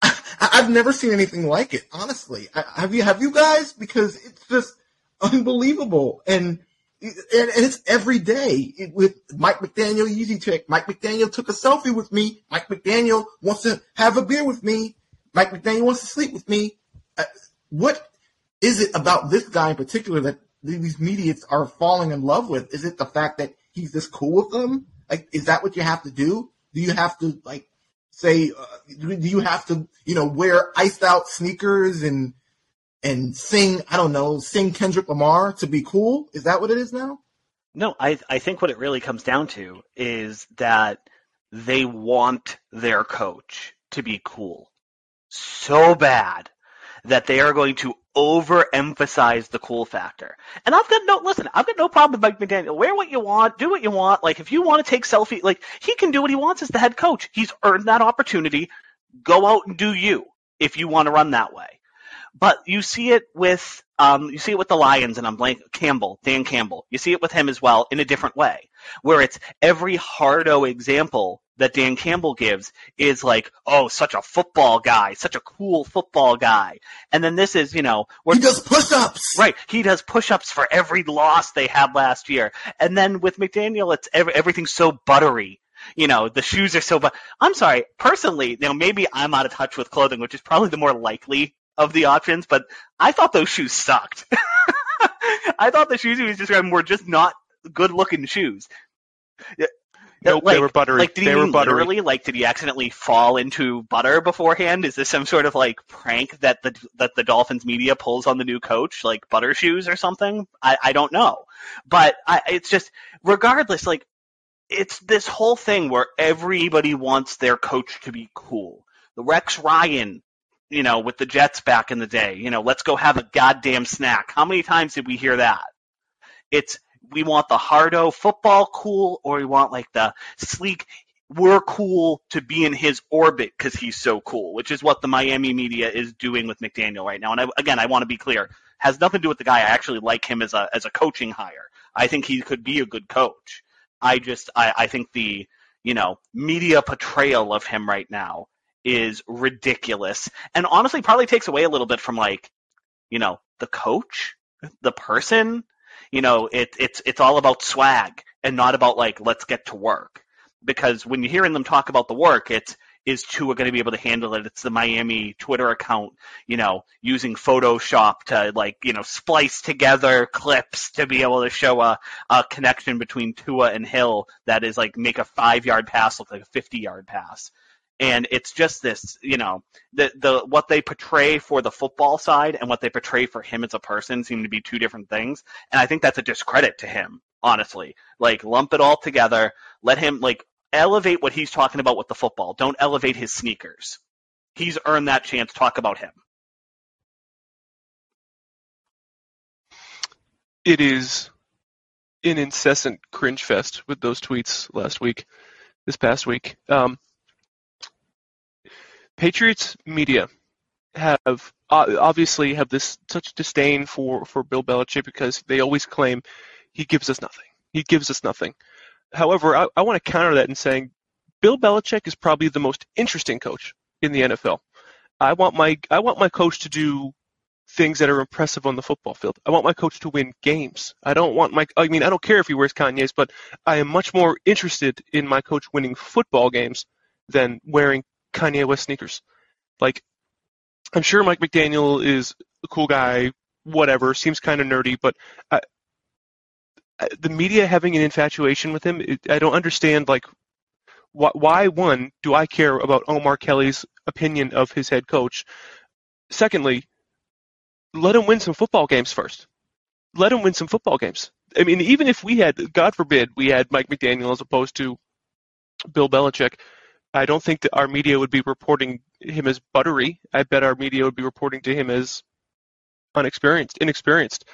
[SPEAKER 3] <laughs> I, have never seen anything like it. Honestly, I, have you have you guys? Because it's just unbelievable and. And, it's every day it, with Mike McDaniel easy check. Mike McDaniel took a selfie with me. Mike McDaniel wants to have a beer with me. Mike McDaniel wants to sleep with me. Uh, what is it about this guy in particular that these mediates are falling in love with? Is it the fact that he's this cool with them? Like, is that what you have to do? Do you have to like say? Uh, do you have to you know wear iced out sneakers and and sing? I don't know, sing Kendrick Lamar to be cool? Is that what it is now?
[SPEAKER 4] No, I I think what it really comes down to is that they want their coach to be cool so bad that they are going to overemphasize the cool factor. And I've got no listen, I've got no problem with Mike McDaniel. Wear what you want, do what you want. Like if you want to take selfie, like he can do what he wants as the head coach. He's earned that opportunity. Go out and do you if you want to run that way. But you see it with um, you see it with the Lions, and I'm blank Campbell, Dan Campbell. You see it with him as well in a different way, where it's every hardo example that Dan Campbell gives is like, oh, such a football guy, such a cool football guy. And then this is, you know, where
[SPEAKER 3] he does push-ups.
[SPEAKER 4] Right. He does push-ups for every loss they had last year. And then with McDaniel, it's every, everything's so buttery. You know, the shoes are so, but I'm sorry, personally, you know, maybe I'm out of touch with clothing, which is probably the more likely of the options, but I thought those shoes sucked. <laughs> I thought the shoes he was describing were just not good looking shoes.
[SPEAKER 5] Nope,
[SPEAKER 4] like,
[SPEAKER 5] they were buttery.
[SPEAKER 4] Like, did
[SPEAKER 5] they
[SPEAKER 4] he
[SPEAKER 5] were buttery.
[SPEAKER 4] literally? Like, did he accidentally fall into butter beforehand? Is this some sort of like prank that the that the Dolphins media pulls on the new coach, like butter shoes or something? I, I don't know, but I, it's just regardless. Like, it's this whole thing where everybody wants their coach to be cool. The Rex Ryan, you know, with the Jets back in the day, you know, let's go have a goddamn snack. How many times did we hear that? It's we want the hardo football cool or we want like the sleek we're cool to be in his orbit because he's so cool, which is what the Miami media is doing with McDaniel right now. And I, again, I want to be clear, has nothing to do with the guy. I actually like him as a as a coaching hire. I think he could be a good coach. I just I, I think the you know media portrayal of him right now is ridiculous, and honestly, probably takes away a little bit from like you know the coach, the person. You know, it, it's it's all about swag and not about like let's get to work because when you're hearing them talk about the work, it's is Tua going to be able to handle it? It's the Miami Twitter account, you know, using Photoshop to like, you know, splice together clips to be able to show a, a connection between Tua and Hill that is like make a five yard pass look like a 50 yard pass. And it's just this, you know, the the what they portray for the football side and what they portray for him as a person seem to be two different things. And I think that's a discredit to him, honestly. Like lump it all together, let him like elevate what he's talking about with the football. Don't elevate his sneakers. He's earned that chance. Talk about him.
[SPEAKER 5] It is an incessant cringe fest with those tweets last week, this past week. Um, Patriots media have obviously have this such disdain for for Bill Belichick because they always claim he gives us nothing. He gives us nothing. However, I, I want to counter that in saying Bill Belichick is probably the most interesting coach in the NFL. I want my I want my coach to do things that are impressive on the football field. I want my coach to win games. I don't want my I mean I don't care if he wears Kanye's, but I am much more interested in my coach winning football games than wearing Kanye West sneakers. Like I'm sure Mike McDaniel is a cool guy, whatever, seems kind of nerdy, but I, the media having an infatuation with him, it, I don't understand like why, why one do I care about Omar Kelly's opinion of his head coach? Secondly, let him win some football games first. Let him win some football games. I mean, even if we had, God forbid, we had Mike McDaniel as opposed to Bill Belichick, I don't think that our media would be reporting him as buttery. I bet our media would be reporting to him as unexperienced, inexperienced,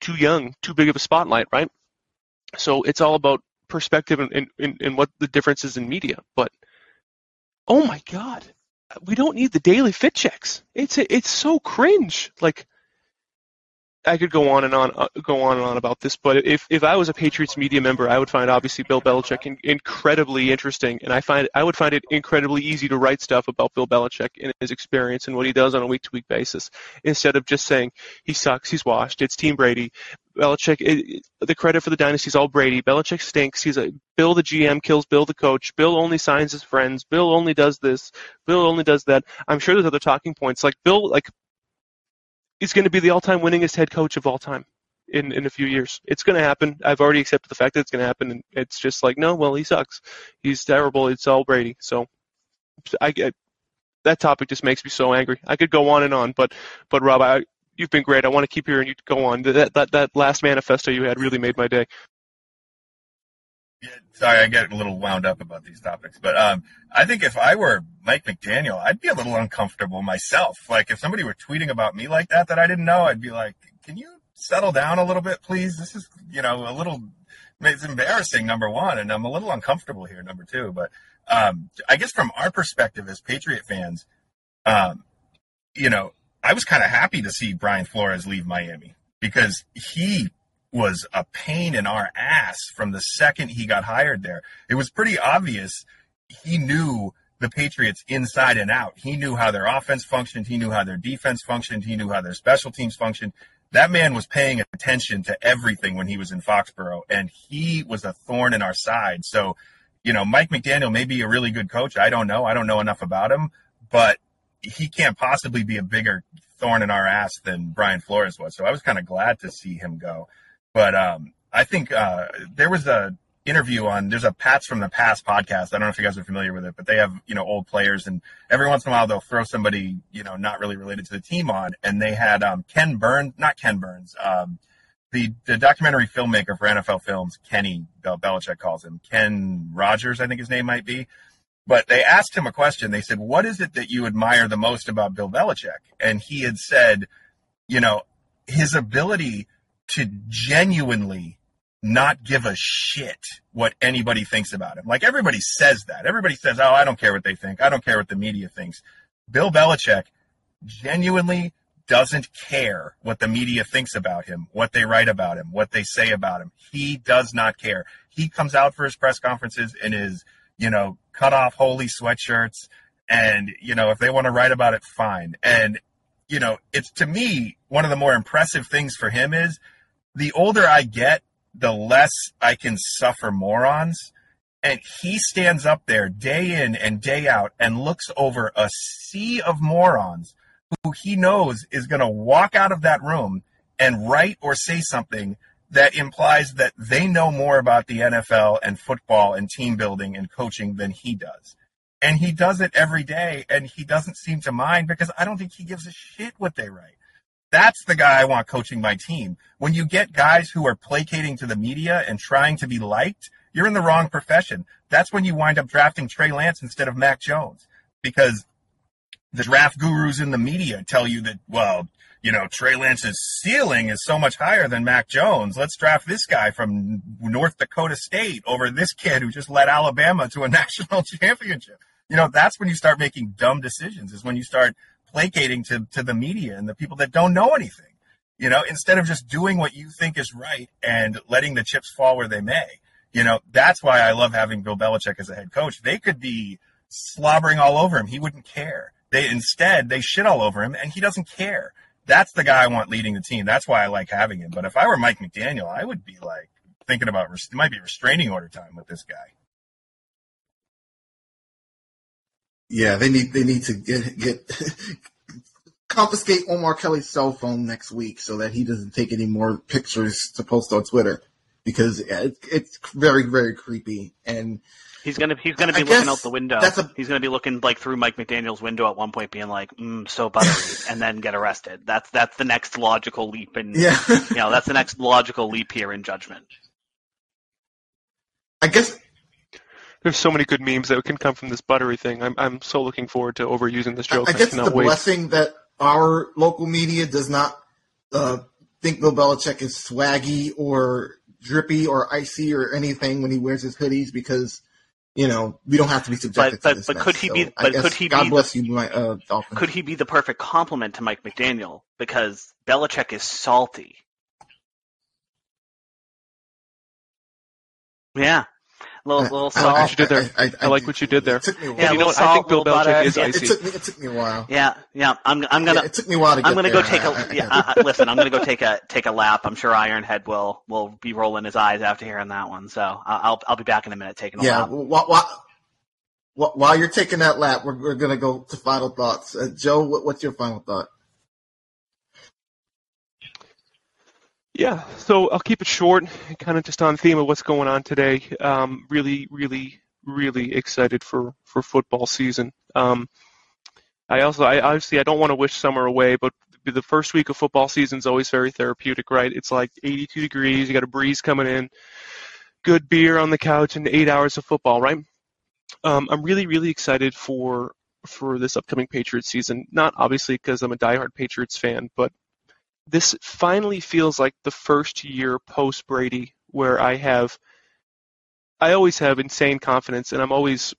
[SPEAKER 5] too young, too big of a spotlight, right? So it's all about perspective and, and, and what the difference is in media. But oh my god, we don't need the daily fit checks. It's it's so cringe. Like I could go on and on, uh, go on and on about this, but if if I was a Patriots media member, I would find obviously Bill Belichick in, incredibly interesting, and I find I would find it incredibly easy to write stuff about Bill Belichick and his experience and what he does on a week to week basis, instead of just saying he sucks, he's washed, it's Team Brady. Belichick, it, the credit for the dynasty is all Brady. Belichick stinks. He's a Bill the GM kills Bill the coach. Bill only signs his friends. Bill only does this. Bill only does that. I'm sure there's other talking points like Bill like he's going to be the all-time winningest head coach of all time in in a few years. It's going to happen. I've already accepted the fact that it's going to happen, and it's just like, no, well, he sucks. He's terrible. It's all Brady. So I get that topic just makes me so angry. I could go on and on, but but Rob, I, you've been great. I want to keep hearing you go on. That that that last manifesto you had really made my day.
[SPEAKER 1] Sorry, I get a little wound up about these topics, but um, I think if I were Mike McDaniel, I'd be a little uncomfortable myself. Like if somebody were tweeting about me like that that I didn't know, I'd be like, "Can you settle down a little bit, please? This is, you know, a little. It's embarrassing, number one, and I'm a little uncomfortable here, number two. But um, I guess from our perspective as Patriot fans, um, you know, I was kind of happy to see Brian Flores leave Miami because he was a pain in our ass from the second he got hired there. It was pretty obvious he knew the Patriots inside and out. He knew how their offense functioned. He knew how their defense functioned. He knew how their special teams functioned. That man was paying attention to everything when he was in Foxborough, and he was a thorn in our side. So, you know, Mike McDaniel may be a really good coach. I don't know. I don't know enough about him, but he can't possibly be a bigger thorn in our ass than Brian Flores was. So I was kind of glad to see him go. But um, I think uh, there was a interview on there's a Pats from the Past podcast. I don't know if you guys are familiar with it, but they have you know old players, and every once in a while they'll throw somebody you know not really related to the team on, and they had um, Ken Burns, not Ken Burns, um, the the documentary filmmaker for NFL Films, Kenny Bel- Belichick calls him Ken Rodgers, I think his name might be. But they asked him a question. They said, "What is it that you admire the most about Bill Belichick?" And he had said, "You know, his ability." To genuinely not give a shit what anybody thinks about him. Like everybody says that. Everybody says, "Oh, I don't care what they think. I don't care what the media thinks." Bill Belichick genuinely doesn't care what the media thinks about him, what they write about him, what they say about him. He does not care. He comes out for his press conferences in his, you know, cut off holy sweatshirts. And, you know, if they want to write about it, fine. And, you know, it's to me, one of the more impressive things for him is the older I get, the less I can suffer morons. And he stands up there day in and day out and looks over a sea of morons who he knows is going to walk out of that room and write or say something that implies that they know more about the NFL and football and team building and coaching than he does. And he does it every day and he doesn't seem to mind because I don't think he gives a shit what they write. That's the guy I want coaching my team. When you get guys who are placating to the media and trying to be liked, you're in the wrong profession. That's when you wind up drafting Trey Lance instead of Mac Jones because the draft gurus in the media tell you that, well, you know, Trey Lance's ceiling is so much higher than Mac Jones. Let's draft this guy from North Dakota State over this kid who just led Alabama to a <laughs> national championship. You know, that's when you start making dumb decisions, is when you start placating to, to the media and the people that don't know anything. You know, instead of just doing what you think is right and letting the chips fall where they may. You know, that's why I love having Bill Belichick as a head coach. They could be slobbering all over him. He wouldn't care. They instead they shit all over him and he doesn't care. That's the guy I want leading the team. That's why I like having him. But if I were Mike McDaniel, I would be like thinking about it might be restraining order time with this guy.
[SPEAKER 3] Yeah, they need they need to get get <laughs> confiscate Omar Kelly's cell phone next week so that he doesn't take any more pictures to post on Twitter because it's, it's very very creepy and
[SPEAKER 4] He's gonna he's gonna be I looking out the window. A, he's gonna be looking like through Mike McDaniel's window at one point, being like, mm, "So buttery," <laughs> and then get arrested. That's that's the next logical leap in. Yeah. you know, that's the next logical leap here in judgment.
[SPEAKER 3] I guess
[SPEAKER 5] there's so many good memes that can come from this buttery thing. I'm I'm so looking forward to overusing this joke.
[SPEAKER 3] I, I guess
[SPEAKER 5] I
[SPEAKER 3] the
[SPEAKER 5] wait.
[SPEAKER 3] blessing that our local media does not uh, think Bill Belichick is swaggy or drippy or icy or anything when he wears his hoodies because you know, we don't have to be subjected
[SPEAKER 4] but,
[SPEAKER 3] to this.
[SPEAKER 4] But, but could he be? But could he
[SPEAKER 3] God
[SPEAKER 4] be?
[SPEAKER 3] bless
[SPEAKER 4] the,
[SPEAKER 3] you, my uh, Dolphins.
[SPEAKER 4] Could he be the perfect complement to Mike McDaniel because Belichick is salty? Yeah, little little
[SPEAKER 5] I, like what you did there. I, I, I like what you did there. Yeah, you know what? I think Bill Belichick butter. is
[SPEAKER 3] yeah,
[SPEAKER 5] icy.
[SPEAKER 3] It took me. It took me a while.
[SPEAKER 4] Yeah, yeah. I'm. I'm gonna.
[SPEAKER 3] Yeah, it took me a while to
[SPEAKER 4] I'm gonna
[SPEAKER 3] there.
[SPEAKER 4] go take a. yeah, uh, listen, I'm gonna go take a take a lap. I'm sure Ironhead will will be rolling his eyes after hearing that one. So I'll I'll be back in a minute taking a
[SPEAKER 3] yeah,
[SPEAKER 4] lap.
[SPEAKER 3] While, while, while you're taking that lap, we're, we're gonna go to final thoughts. Uh, Joe, what, what's your final thought?
[SPEAKER 5] Yeah, so I'll keep it short, kind of just on theme of what's going on today. Um, really, really, really excited for for football season. Um, I also, I obviously, I don't want to wish summer away, but the first week of football season is always very therapeutic, right? It's like 82 degrees, you got a breeze coming in, good beer on the couch, and eight hours of football, right? Um, I'm really, really excited for for this upcoming Patriots season. Not obviously because I'm a diehard Patriots fan, but this finally feels like the first year post Brady where I have I always have insane confidence and I'm always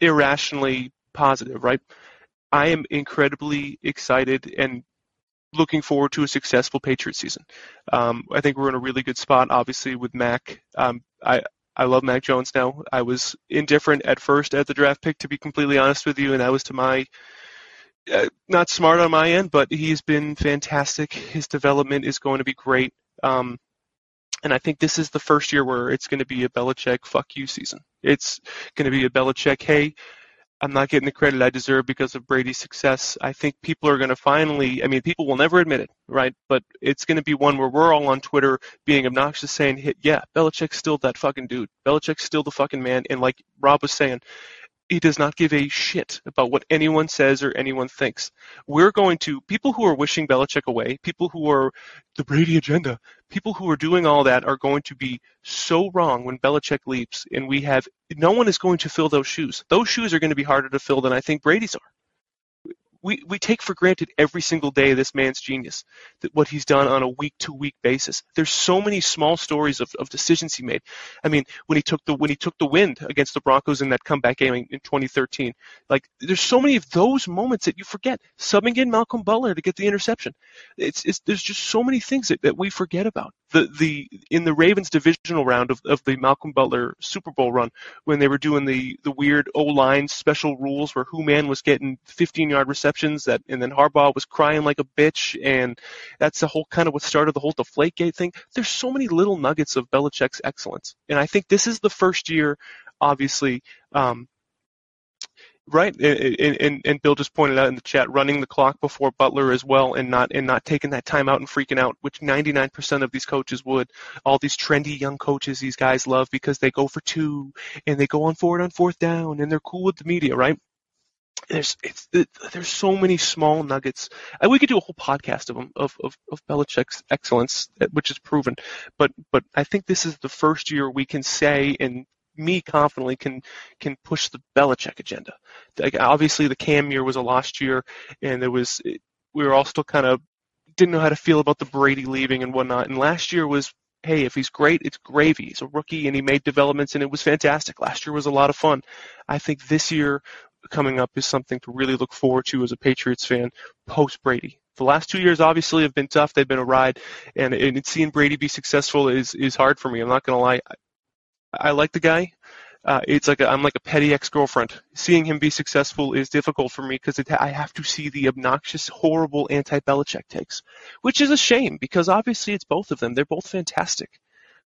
[SPEAKER 5] irrationally positive, right? I am incredibly excited and looking forward to a successful Patriots season. Um, I think we're in a really good spot, obviously, with Mac. Um, I I love Mac Jones now. I was indifferent at first at the draft pick, to be completely honest with you, and that was to my uh, not smart on my end, but he's been fantastic. His development is going to be great. Um, and I think this is the first year where it's going to be a Belichick fuck you season. It's going to be a Belichick, hey, I'm not getting the credit I deserve because of Brady's success. I think people are going to finally, I mean, people will never admit it, right? But it's going to be one where we're all on Twitter being obnoxious saying, yeah, Belichick's still that fucking dude. Belichick's still the fucking man. And like Rob was saying, he does not give a shit about what anyone says or anyone thinks. We're going to people who are wishing Belichick away, people who are the Brady agenda, people who are doing all that are going to be so wrong when Belichick leaves, and we have no one is going to fill those shoes. Those shoes are going to be harder to fill than I think Brady's are. We, we take for granted every single day this man's genius, that what he's done on a week to week basis. There's so many small stories of, of decisions he made. I mean, when he took the when he took the wind against the Broncos in that comeback game in, in 2013, like there's so many of those moments that you forget. Subbing in Malcolm Butler to get the interception. It's, it's there's just so many things that, that we forget about. The the in the Ravens divisional round of, of the Malcolm Butler Super Bowl run when they were doing the the weird O line special rules where who man was getting 15 yard receptions that and then Harbaugh was crying like a bitch and that's the whole kind of what started the whole Deflategate thing. There's so many little nuggets of Belichick's excellence, and I think this is the first year, obviously. Um, Right, and, and, and Bill just pointed out in the chat, running the clock before Butler as well, and not and not taking that time out and freaking out, which 99% of these coaches would. All these trendy young coaches, these guys love because they go for two and they go on forward on fourth down, and they're cool with the media, right? There's it, there's so many small nuggets. And we could do a whole podcast of them of, of of Belichick's excellence, eh, which is proven. But but I think this is the first year we can say and me confidently can can push the Belichick agenda. Like, obviously, the Cam year was a lost year, and there was we were all still kind of didn't know how to feel about the Brady leaving and whatnot. And last year was, hey, if he's great, it's gravy. He's a rookie, and he made developments, and it was fantastic. Last year was a lot of fun. I think this year coming up is something to really look forward to as a Patriots fan post Brady. The last two years obviously have been tough. They've been a ride, and, and seeing Brady be successful is is hard for me. I'm not gonna lie. I like the guy. Uh, it's like i am like a petty ex-girlfriend. Seeing him be successful is difficult for me because I have to see the obnoxious, horrible anti-Belichick takes, which is a shame because obviously it's both of them. They're both fantastic.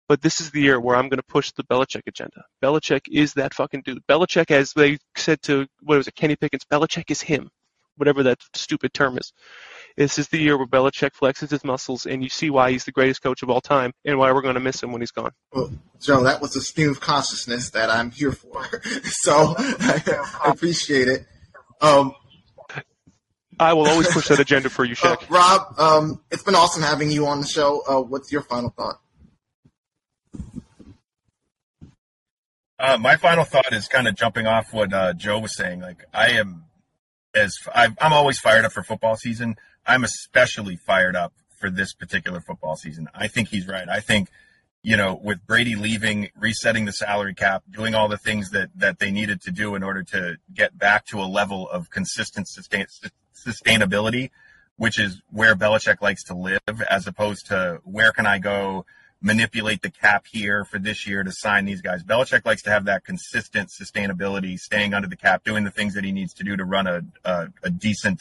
[SPEAKER 5] But this is the year where I'm going to push the Belichick agenda. Belichick is that fucking dude. Belichick, as they said to what was it, Kenny Pickens, Belichick is him, whatever that stupid term is. This is the year where Belichick flexes his muscles, and you see why he's the greatest coach of all time, and why we're going to miss him when he's gone.
[SPEAKER 3] Well, Joe, that was the stream of consciousness that I'm here for. <laughs> so I appreciate it. Um,
[SPEAKER 5] I will always push that agenda for you, <laughs> Shaq.
[SPEAKER 3] Uh, Rob, um, it's been awesome having you on the show. Uh, what's your final thought?
[SPEAKER 1] Uh, my final thought is kind of jumping off what uh, Joe was saying. Like I am as I'm always fired up for football season. I'm especially fired up for this particular football season. I think he's right. I think, you know, with Brady leaving, resetting the salary cap, doing all the things that, that they needed to do in order to get back to a level of consistent sustain, sustainability, which is where Belichick likes to live, as opposed to where can I go manipulate the cap here for this year to sign these guys. Belichick likes to have that consistent sustainability, staying under the cap, doing the things that he needs to do to run a, a, a decent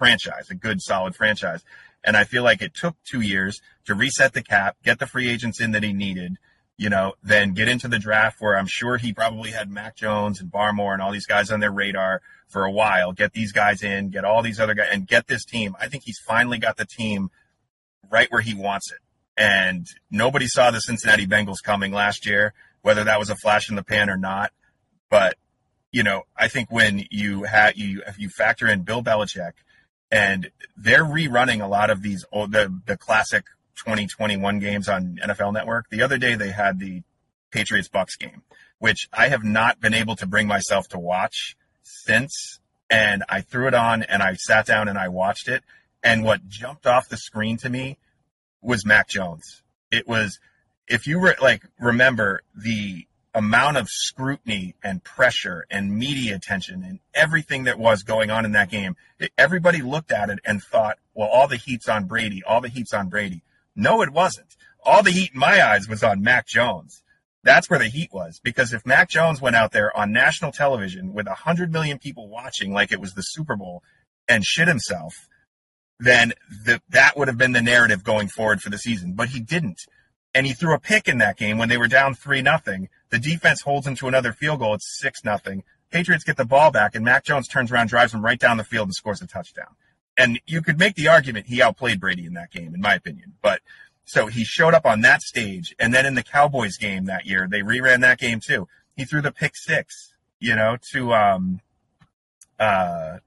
[SPEAKER 1] franchise, a good, solid franchise. And I feel like it took two years to reset the cap, get the free agents in that he needed, you know, then get into the draft where I'm sure he probably had Mac Jones and Barmore and all these guys on their radar for a while. Get these guys in, get all these other guys, and get this team. I think he's finally got the team right where he wants it. And nobody saw the Cincinnati Bengals coming last year, whether that was a flash in the pan or not. But you know, I think when you have you if you factor in Bill Belichick and they're rerunning a lot of these old, the the classic 2021 games on NFL Network. The other day they had the Patriots Bucks game, which I have not been able to bring myself to watch since. And I threw it on and I sat down and I watched it. And what jumped off the screen to me was Mac Jones. It was, if you were like, remember the amount of scrutiny and pressure and media attention and everything that was going on in that game, everybody looked at it and thought, well, all the heat's on Brady, all the heat's on Brady. No, it wasn't. All the heat in my eyes was on Mac Jones. That's where the heat was. Because if Mac Jones went out there on national television with a hundred million people watching like it was the Super Bowl and shit himself, then the, that would have been the narrative going forward for the season. But he didn't and he threw a pick in that game when they were down three nothing. The defense holds him to another field goal. It's six nothing. Patriots get the ball back, and Mac Jones turns around, drives him right down the field, and scores a touchdown. And you could make the argument he outplayed Brady in that game, in my opinion. But so he showed up on that stage, and then in the Cowboys game that year, they reran that game too. He threw the pick six, you know, to um, uh,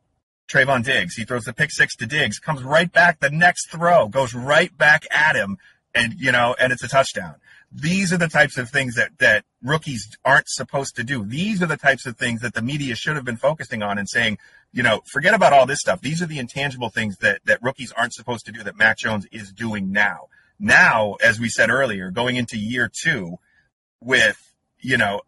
[SPEAKER 1] Trevon Diggs. He throws the pick six to Diggs, comes right back the next throw, goes right back at him, and you know, and it's a touchdown. These are the types of things that, that rookies aren't supposed to do. These are the types of things that the media should have been focusing on and saying, you know, forget about all this stuff. These are the intangible things that, that rookies aren't supposed to do that Mac Jones is doing now. Now, as we said earlier, going into year two with, you know,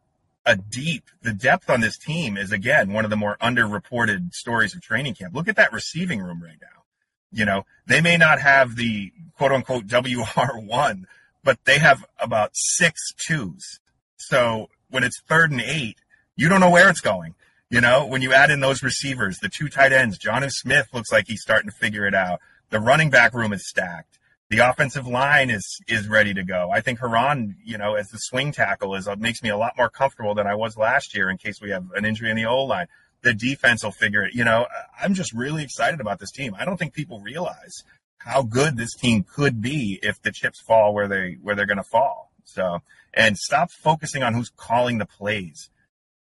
[SPEAKER 1] a deep, the depth on this team is again one of the more underreported stories of training camp. Look at that receiving room right now. You know, they may not have the quote unquote WR1, but they have about six twos. So when it's third and eight, you don't know where it's going. You know, when you add in those receivers, the two tight ends, Jonnu Smith looks like he's starting to figure it out. The running back room is stacked. The offensive line is is ready to go. I think Herron, you know, as the swing tackle is uh, makes me a lot more comfortable than I was last year in case we have an injury in the O line. The defense will figure it. You know, I'm just really excited about this team. I don't think people realize how good this team could be if the chips fall where they where they're going to fall. So, and stop focusing on who's calling the plays.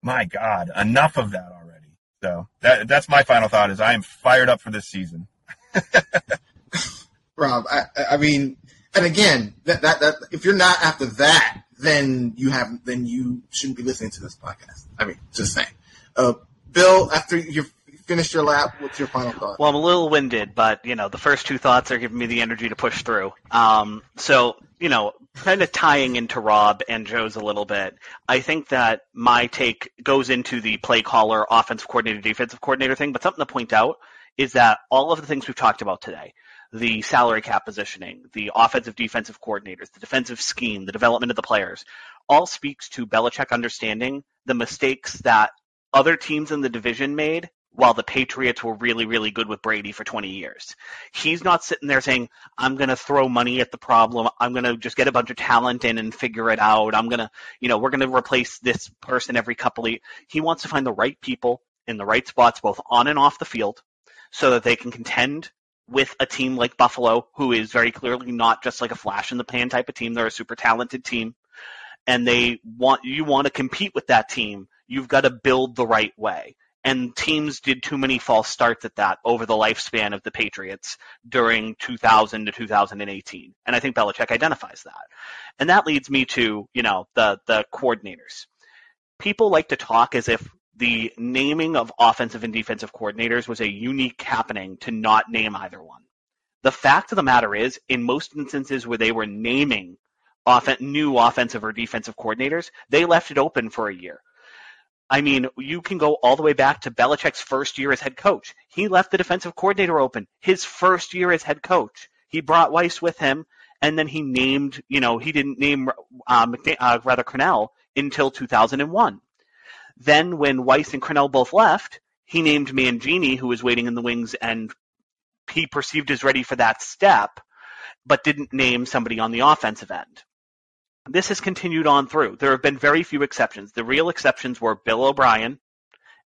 [SPEAKER 1] My God, enough of that already. So that that's my final thought. Is I am fired up for this season. <laughs>
[SPEAKER 3] Rob, I, I mean, and again, that, that that if you're not after that, then you have then you shouldn't be listening to this podcast. I mean, just saying. Uh, Bill, after you've finished your lap, what's your final thought?
[SPEAKER 4] Well, I'm a little winded, but you know, the first two thoughts are giving me the energy to push through. Um, so you know, kind of tying into Rob and Joe's a little bit. I think that my take goes into the play caller, offensive coordinator, defensive coordinator thing, but something to point out is that all of the things we've talked about today, the salary cap positioning, the offensive defensive coordinators, the defensive scheme, the development of the players, all speaks to Belichick understanding the mistakes that other teams in the division made while the Patriots were really, really good with Brady for 20 years. He's not sitting there saying, I'm going to throw money at the problem. I'm going to just get a bunch of talent in and figure it out. I'm going to, you know, we're going to replace this person every couple of He wants to find the right people in the right spots, both on and off the field, so that they can contend with a team like Buffalo, who is very clearly not just like a flash in the pan type of team. They're a super talented team. And they want, you want to compete with that team. You've got to build the right way and teams did too many false starts at that over the lifespan of the Patriots during 2000 to 2018. And I think Belichick identifies that. And that leads me to, you know, the, the coordinators. People like to talk as if the naming of offensive and defensive coordinators was a unique happening to not name either one. The fact of the matter is, in most instances where they were naming offen- new offensive or defensive coordinators, they left it open for a year I mean, you can go all the way back to Belichick's first year as head coach. He left the defensive coordinator open his first year as head coach. He brought Weis with him, and then he named, you know, he didn't name uh, uh, rather Crennel until 2001. Then, when Weis and Crennel both left, he named Mangini, who was waiting in the wings, and he perceived as ready for that step, but didn't name somebody on the offensive end this has continued on through. There have been very few exceptions. The real exceptions were Bill O'Brien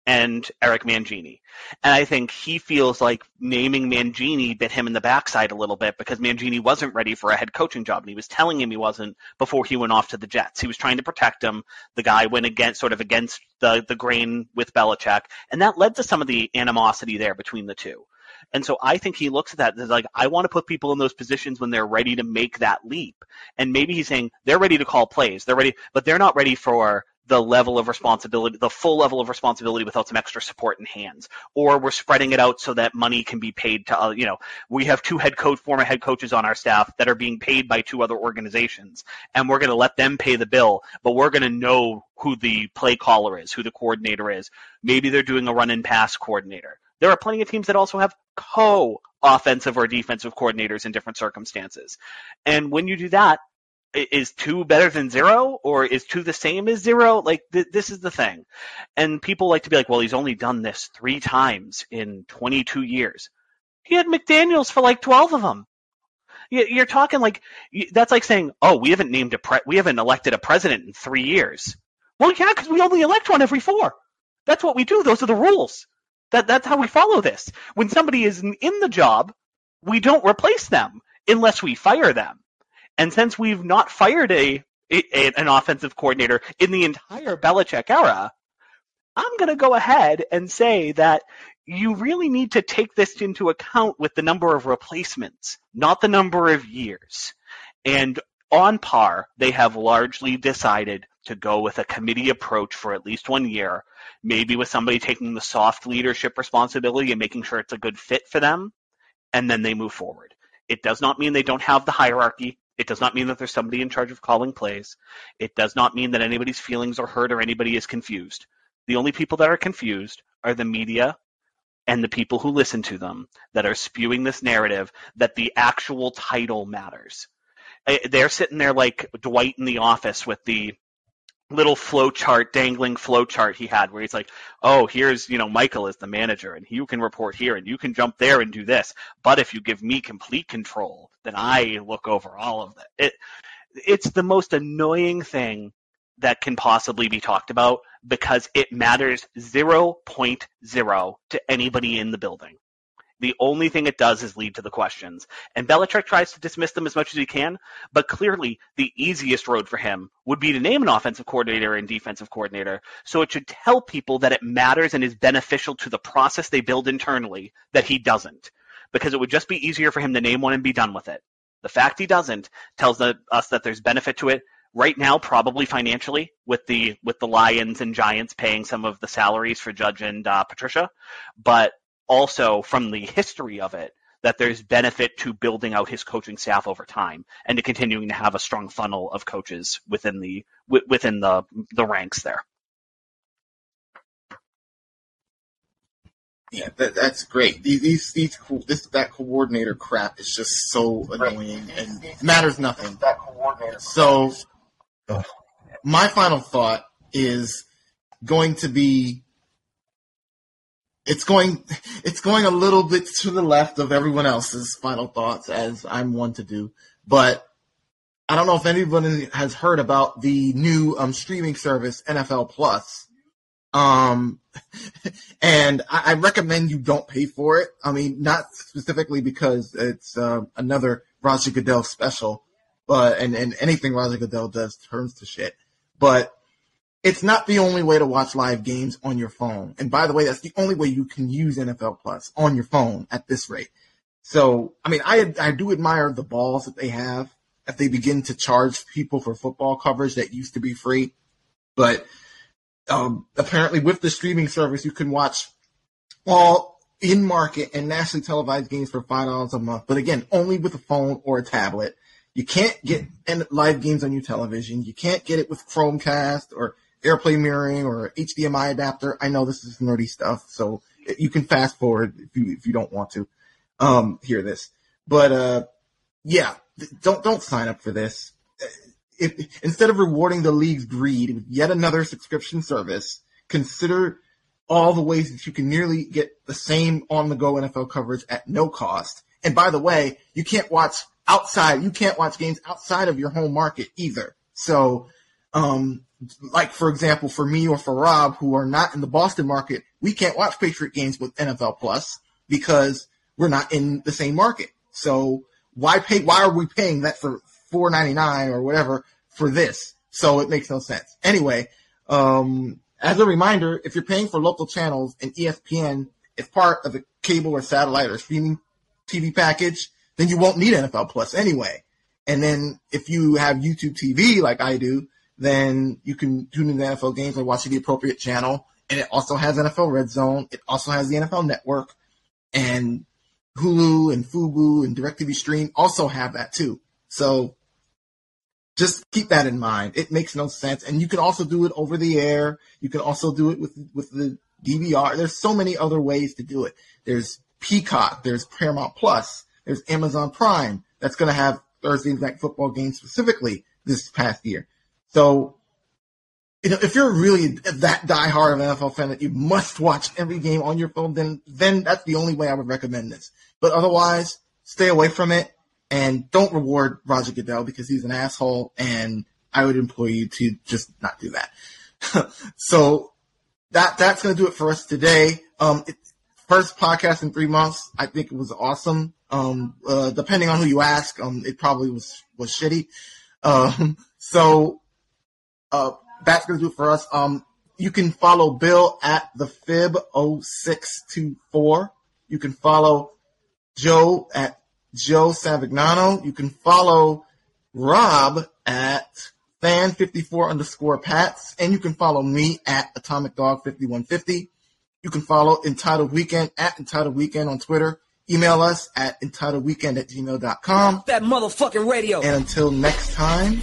[SPEAKER 4] and Eric Mangini. And I think he feels like naming Mangini bit him in the backside a little bit because Mangini wasn't ready for a head coaching job and he was telling him he wasn't before he went off to the Jets. He was trying to protect him. The guy went against sort of against the the grain with Belichick and that led to some of the animosity there between the two. And so I think he looks at that as like, I want to put people in those positions when they're ready to make that leap. And maybe he's saying they're ready to call plays. They're ready, but they're not ready for the level of responsibility, the full level of responsibility without some extra support in hands. Or we're spreading it out so that money can be paid to, uh, you know, we have two head coach, former head coaches on our staff that are being paid by two other organizations and we're going to let them pay the bill, but we're going to know who the play caller is, who the coordinator is. Maybe they're doing a run and pass coordinator. There are plenty of teams that also have co offensive or defensive coordinators in different circumstances. And when you do that, is two better than zero or is two the same as zero? Like th- this is the thing. And people like to be like, well, he's only done this three times in 22 years. He had McDaniels for like 12 of them. You're talking like that's like saying, "Oh, we haven't named a pre- we haven't elected a president in three years." Well, yeah, because we only elect one every four. That's what we do. Those are the rules. That that's how we follow this. When somebody isn't in the job, we don't replace them unless we fire them. And since we've not fired a, a an offensive coordinator in the entire Belichick era, I'm going to go ahead and say that you really need to take this into account with the number of replacements, not the number of years. And on par, they have largely decided to go with a committee approach for at least one year, maybe with somebody taking the soft leadership responsibility and making sure it's a good fit for them, and then they move forward. It does not mean they don't have the hierarchy. It does not mean that there's somebody in charge of calling plays. It does not mean that anybody's feelings are hurt or anybody is confused. The only people that are confused are the media and the people who listen to them that are spewing this narrative that the actual title matters. Eh, they're sitting there like Dwight in the office with the little flow chart, dangling flow chart he had where he's like, oh, here's, you know, Michael is the manager and you can report here and you can jump there and do this. But if you give me complete control, then I look over all of it. it it's the most annoying thing that can possibly be talked about because it matters 0.0 to anybody in the building. The only thing it does is lead to the questions. And Belichick tries to dismiss them as much as he can, but clearly the easiest road for him would be to name an offensive coordinator and defensive coordinator. So it should tell people that it matters and is beneficial to the process they build internally that he doesn't. Because it would just be easier for him to name one and be done with it. The fact he doesn't tells us that there's benefit to it right now probably financially with the with the Lions and Giants paying some of the salaries for Judge and uh, Patricia, but also from the history of it that there's benefit to building out his coaching staff over time and to continuing to have a strong funnel of coaches within the within the the ranks there.
[SPEAKER 3] Yeah, that, that's great. These, these, these, this, that coordinator crap is just so annoying and matters nothing. So, my final thought is going to be it's going it's going a little bit to the left of everyone else's final thoughts as I'm one to do. But I don't know if anyone has heard about the new um, streaming service NFL Plus. Um, <laughs> and I, I, recommend you don't pay for it. I mean, not specifically because it's uh, another Roger Goodell special, but and, and anything Roger Goodell does turns to shit. But it's not the only way to watch live games on your phone. And by the way, that's the only way you can use NFL Plus on your phone at this rate. So, I mean, I, I do admire the balls that they have if they begin to charge people for football coverage that used to be free. But, um, apparently with the streaming service, you can watch all in market and nationally televised games for $5 a month. But again, only with a phone or a tablet. You can't get live games on your television. You can't get it with Chromecast or AirPlay mirroring or HDMI adapter. I know this is nerdy stuff, so you can fast forward if you if you don't want to um, hear this. But uh, yeah, don't don't sign up for this. If, instead of rewarding the league's greed with yet another subscription service, consider all the ways that you can nearly get the same on-the-go NFL coverage at no cost. And by the way, you can't watch outside. You can't watch games outside of your home market either. So um, like for example, for me or for Rob, who are not in the Boston market, we can't watch Patriot games with NFL Plus because we're not in the same market. So why pay? Why are we paying that for four ninety nine or whatever for this? So it makes no sense. Anyway, um, as a reminder, if you're paying for local channels and ESPN is part of the cable or satellite or streaming TV package, then you won't need NFL Plus anyway. And then if you have YouTube TV like I do, then you can tune in the NFL games and watch the appropriate channel. And it also has NFL Red Zone. It also has the NFL Network and Hulu and Fubo and DirecTV Stream also have that too. So just keep that in mind. It makes no sense. And you can also do it over the air. You can also do it with, with the DVR. There's so many other ways to do it. There's Peacock. There's Paramount Plus. There's Amazon Prime. That's going to have Thursday night football games specifically this past year. So, you know, if you're really that diehard of an NFL fan that you must watch every game on your phone, then then that's the only way I would recommend this. But otherwise, stay away from it and don't reward Roger Goodell because he's an asshole. And I would implore you to just not do that. <laughs> so that that's going to do it for us today. Um, it, first podcast in three months. I think it was awesome. Um, uh, depending on who you ask, um, it probably was was shitty. Um, <laughs> so uh, that's going to do it for us. Um, you can follow Bill at the fib 0624. You can follow Joe at Joe Savignano. You can follow Rob at fan54 underscore Pats, and you can follow me at Atomic Dog 5150. You can follow Entitled Weekend at Entitled Weekend on Twitter. Email us at entitledweekend at gmail.com.
[SPEAKER 13] That motherfucking radio.
[SPEAKER 3] And until next time,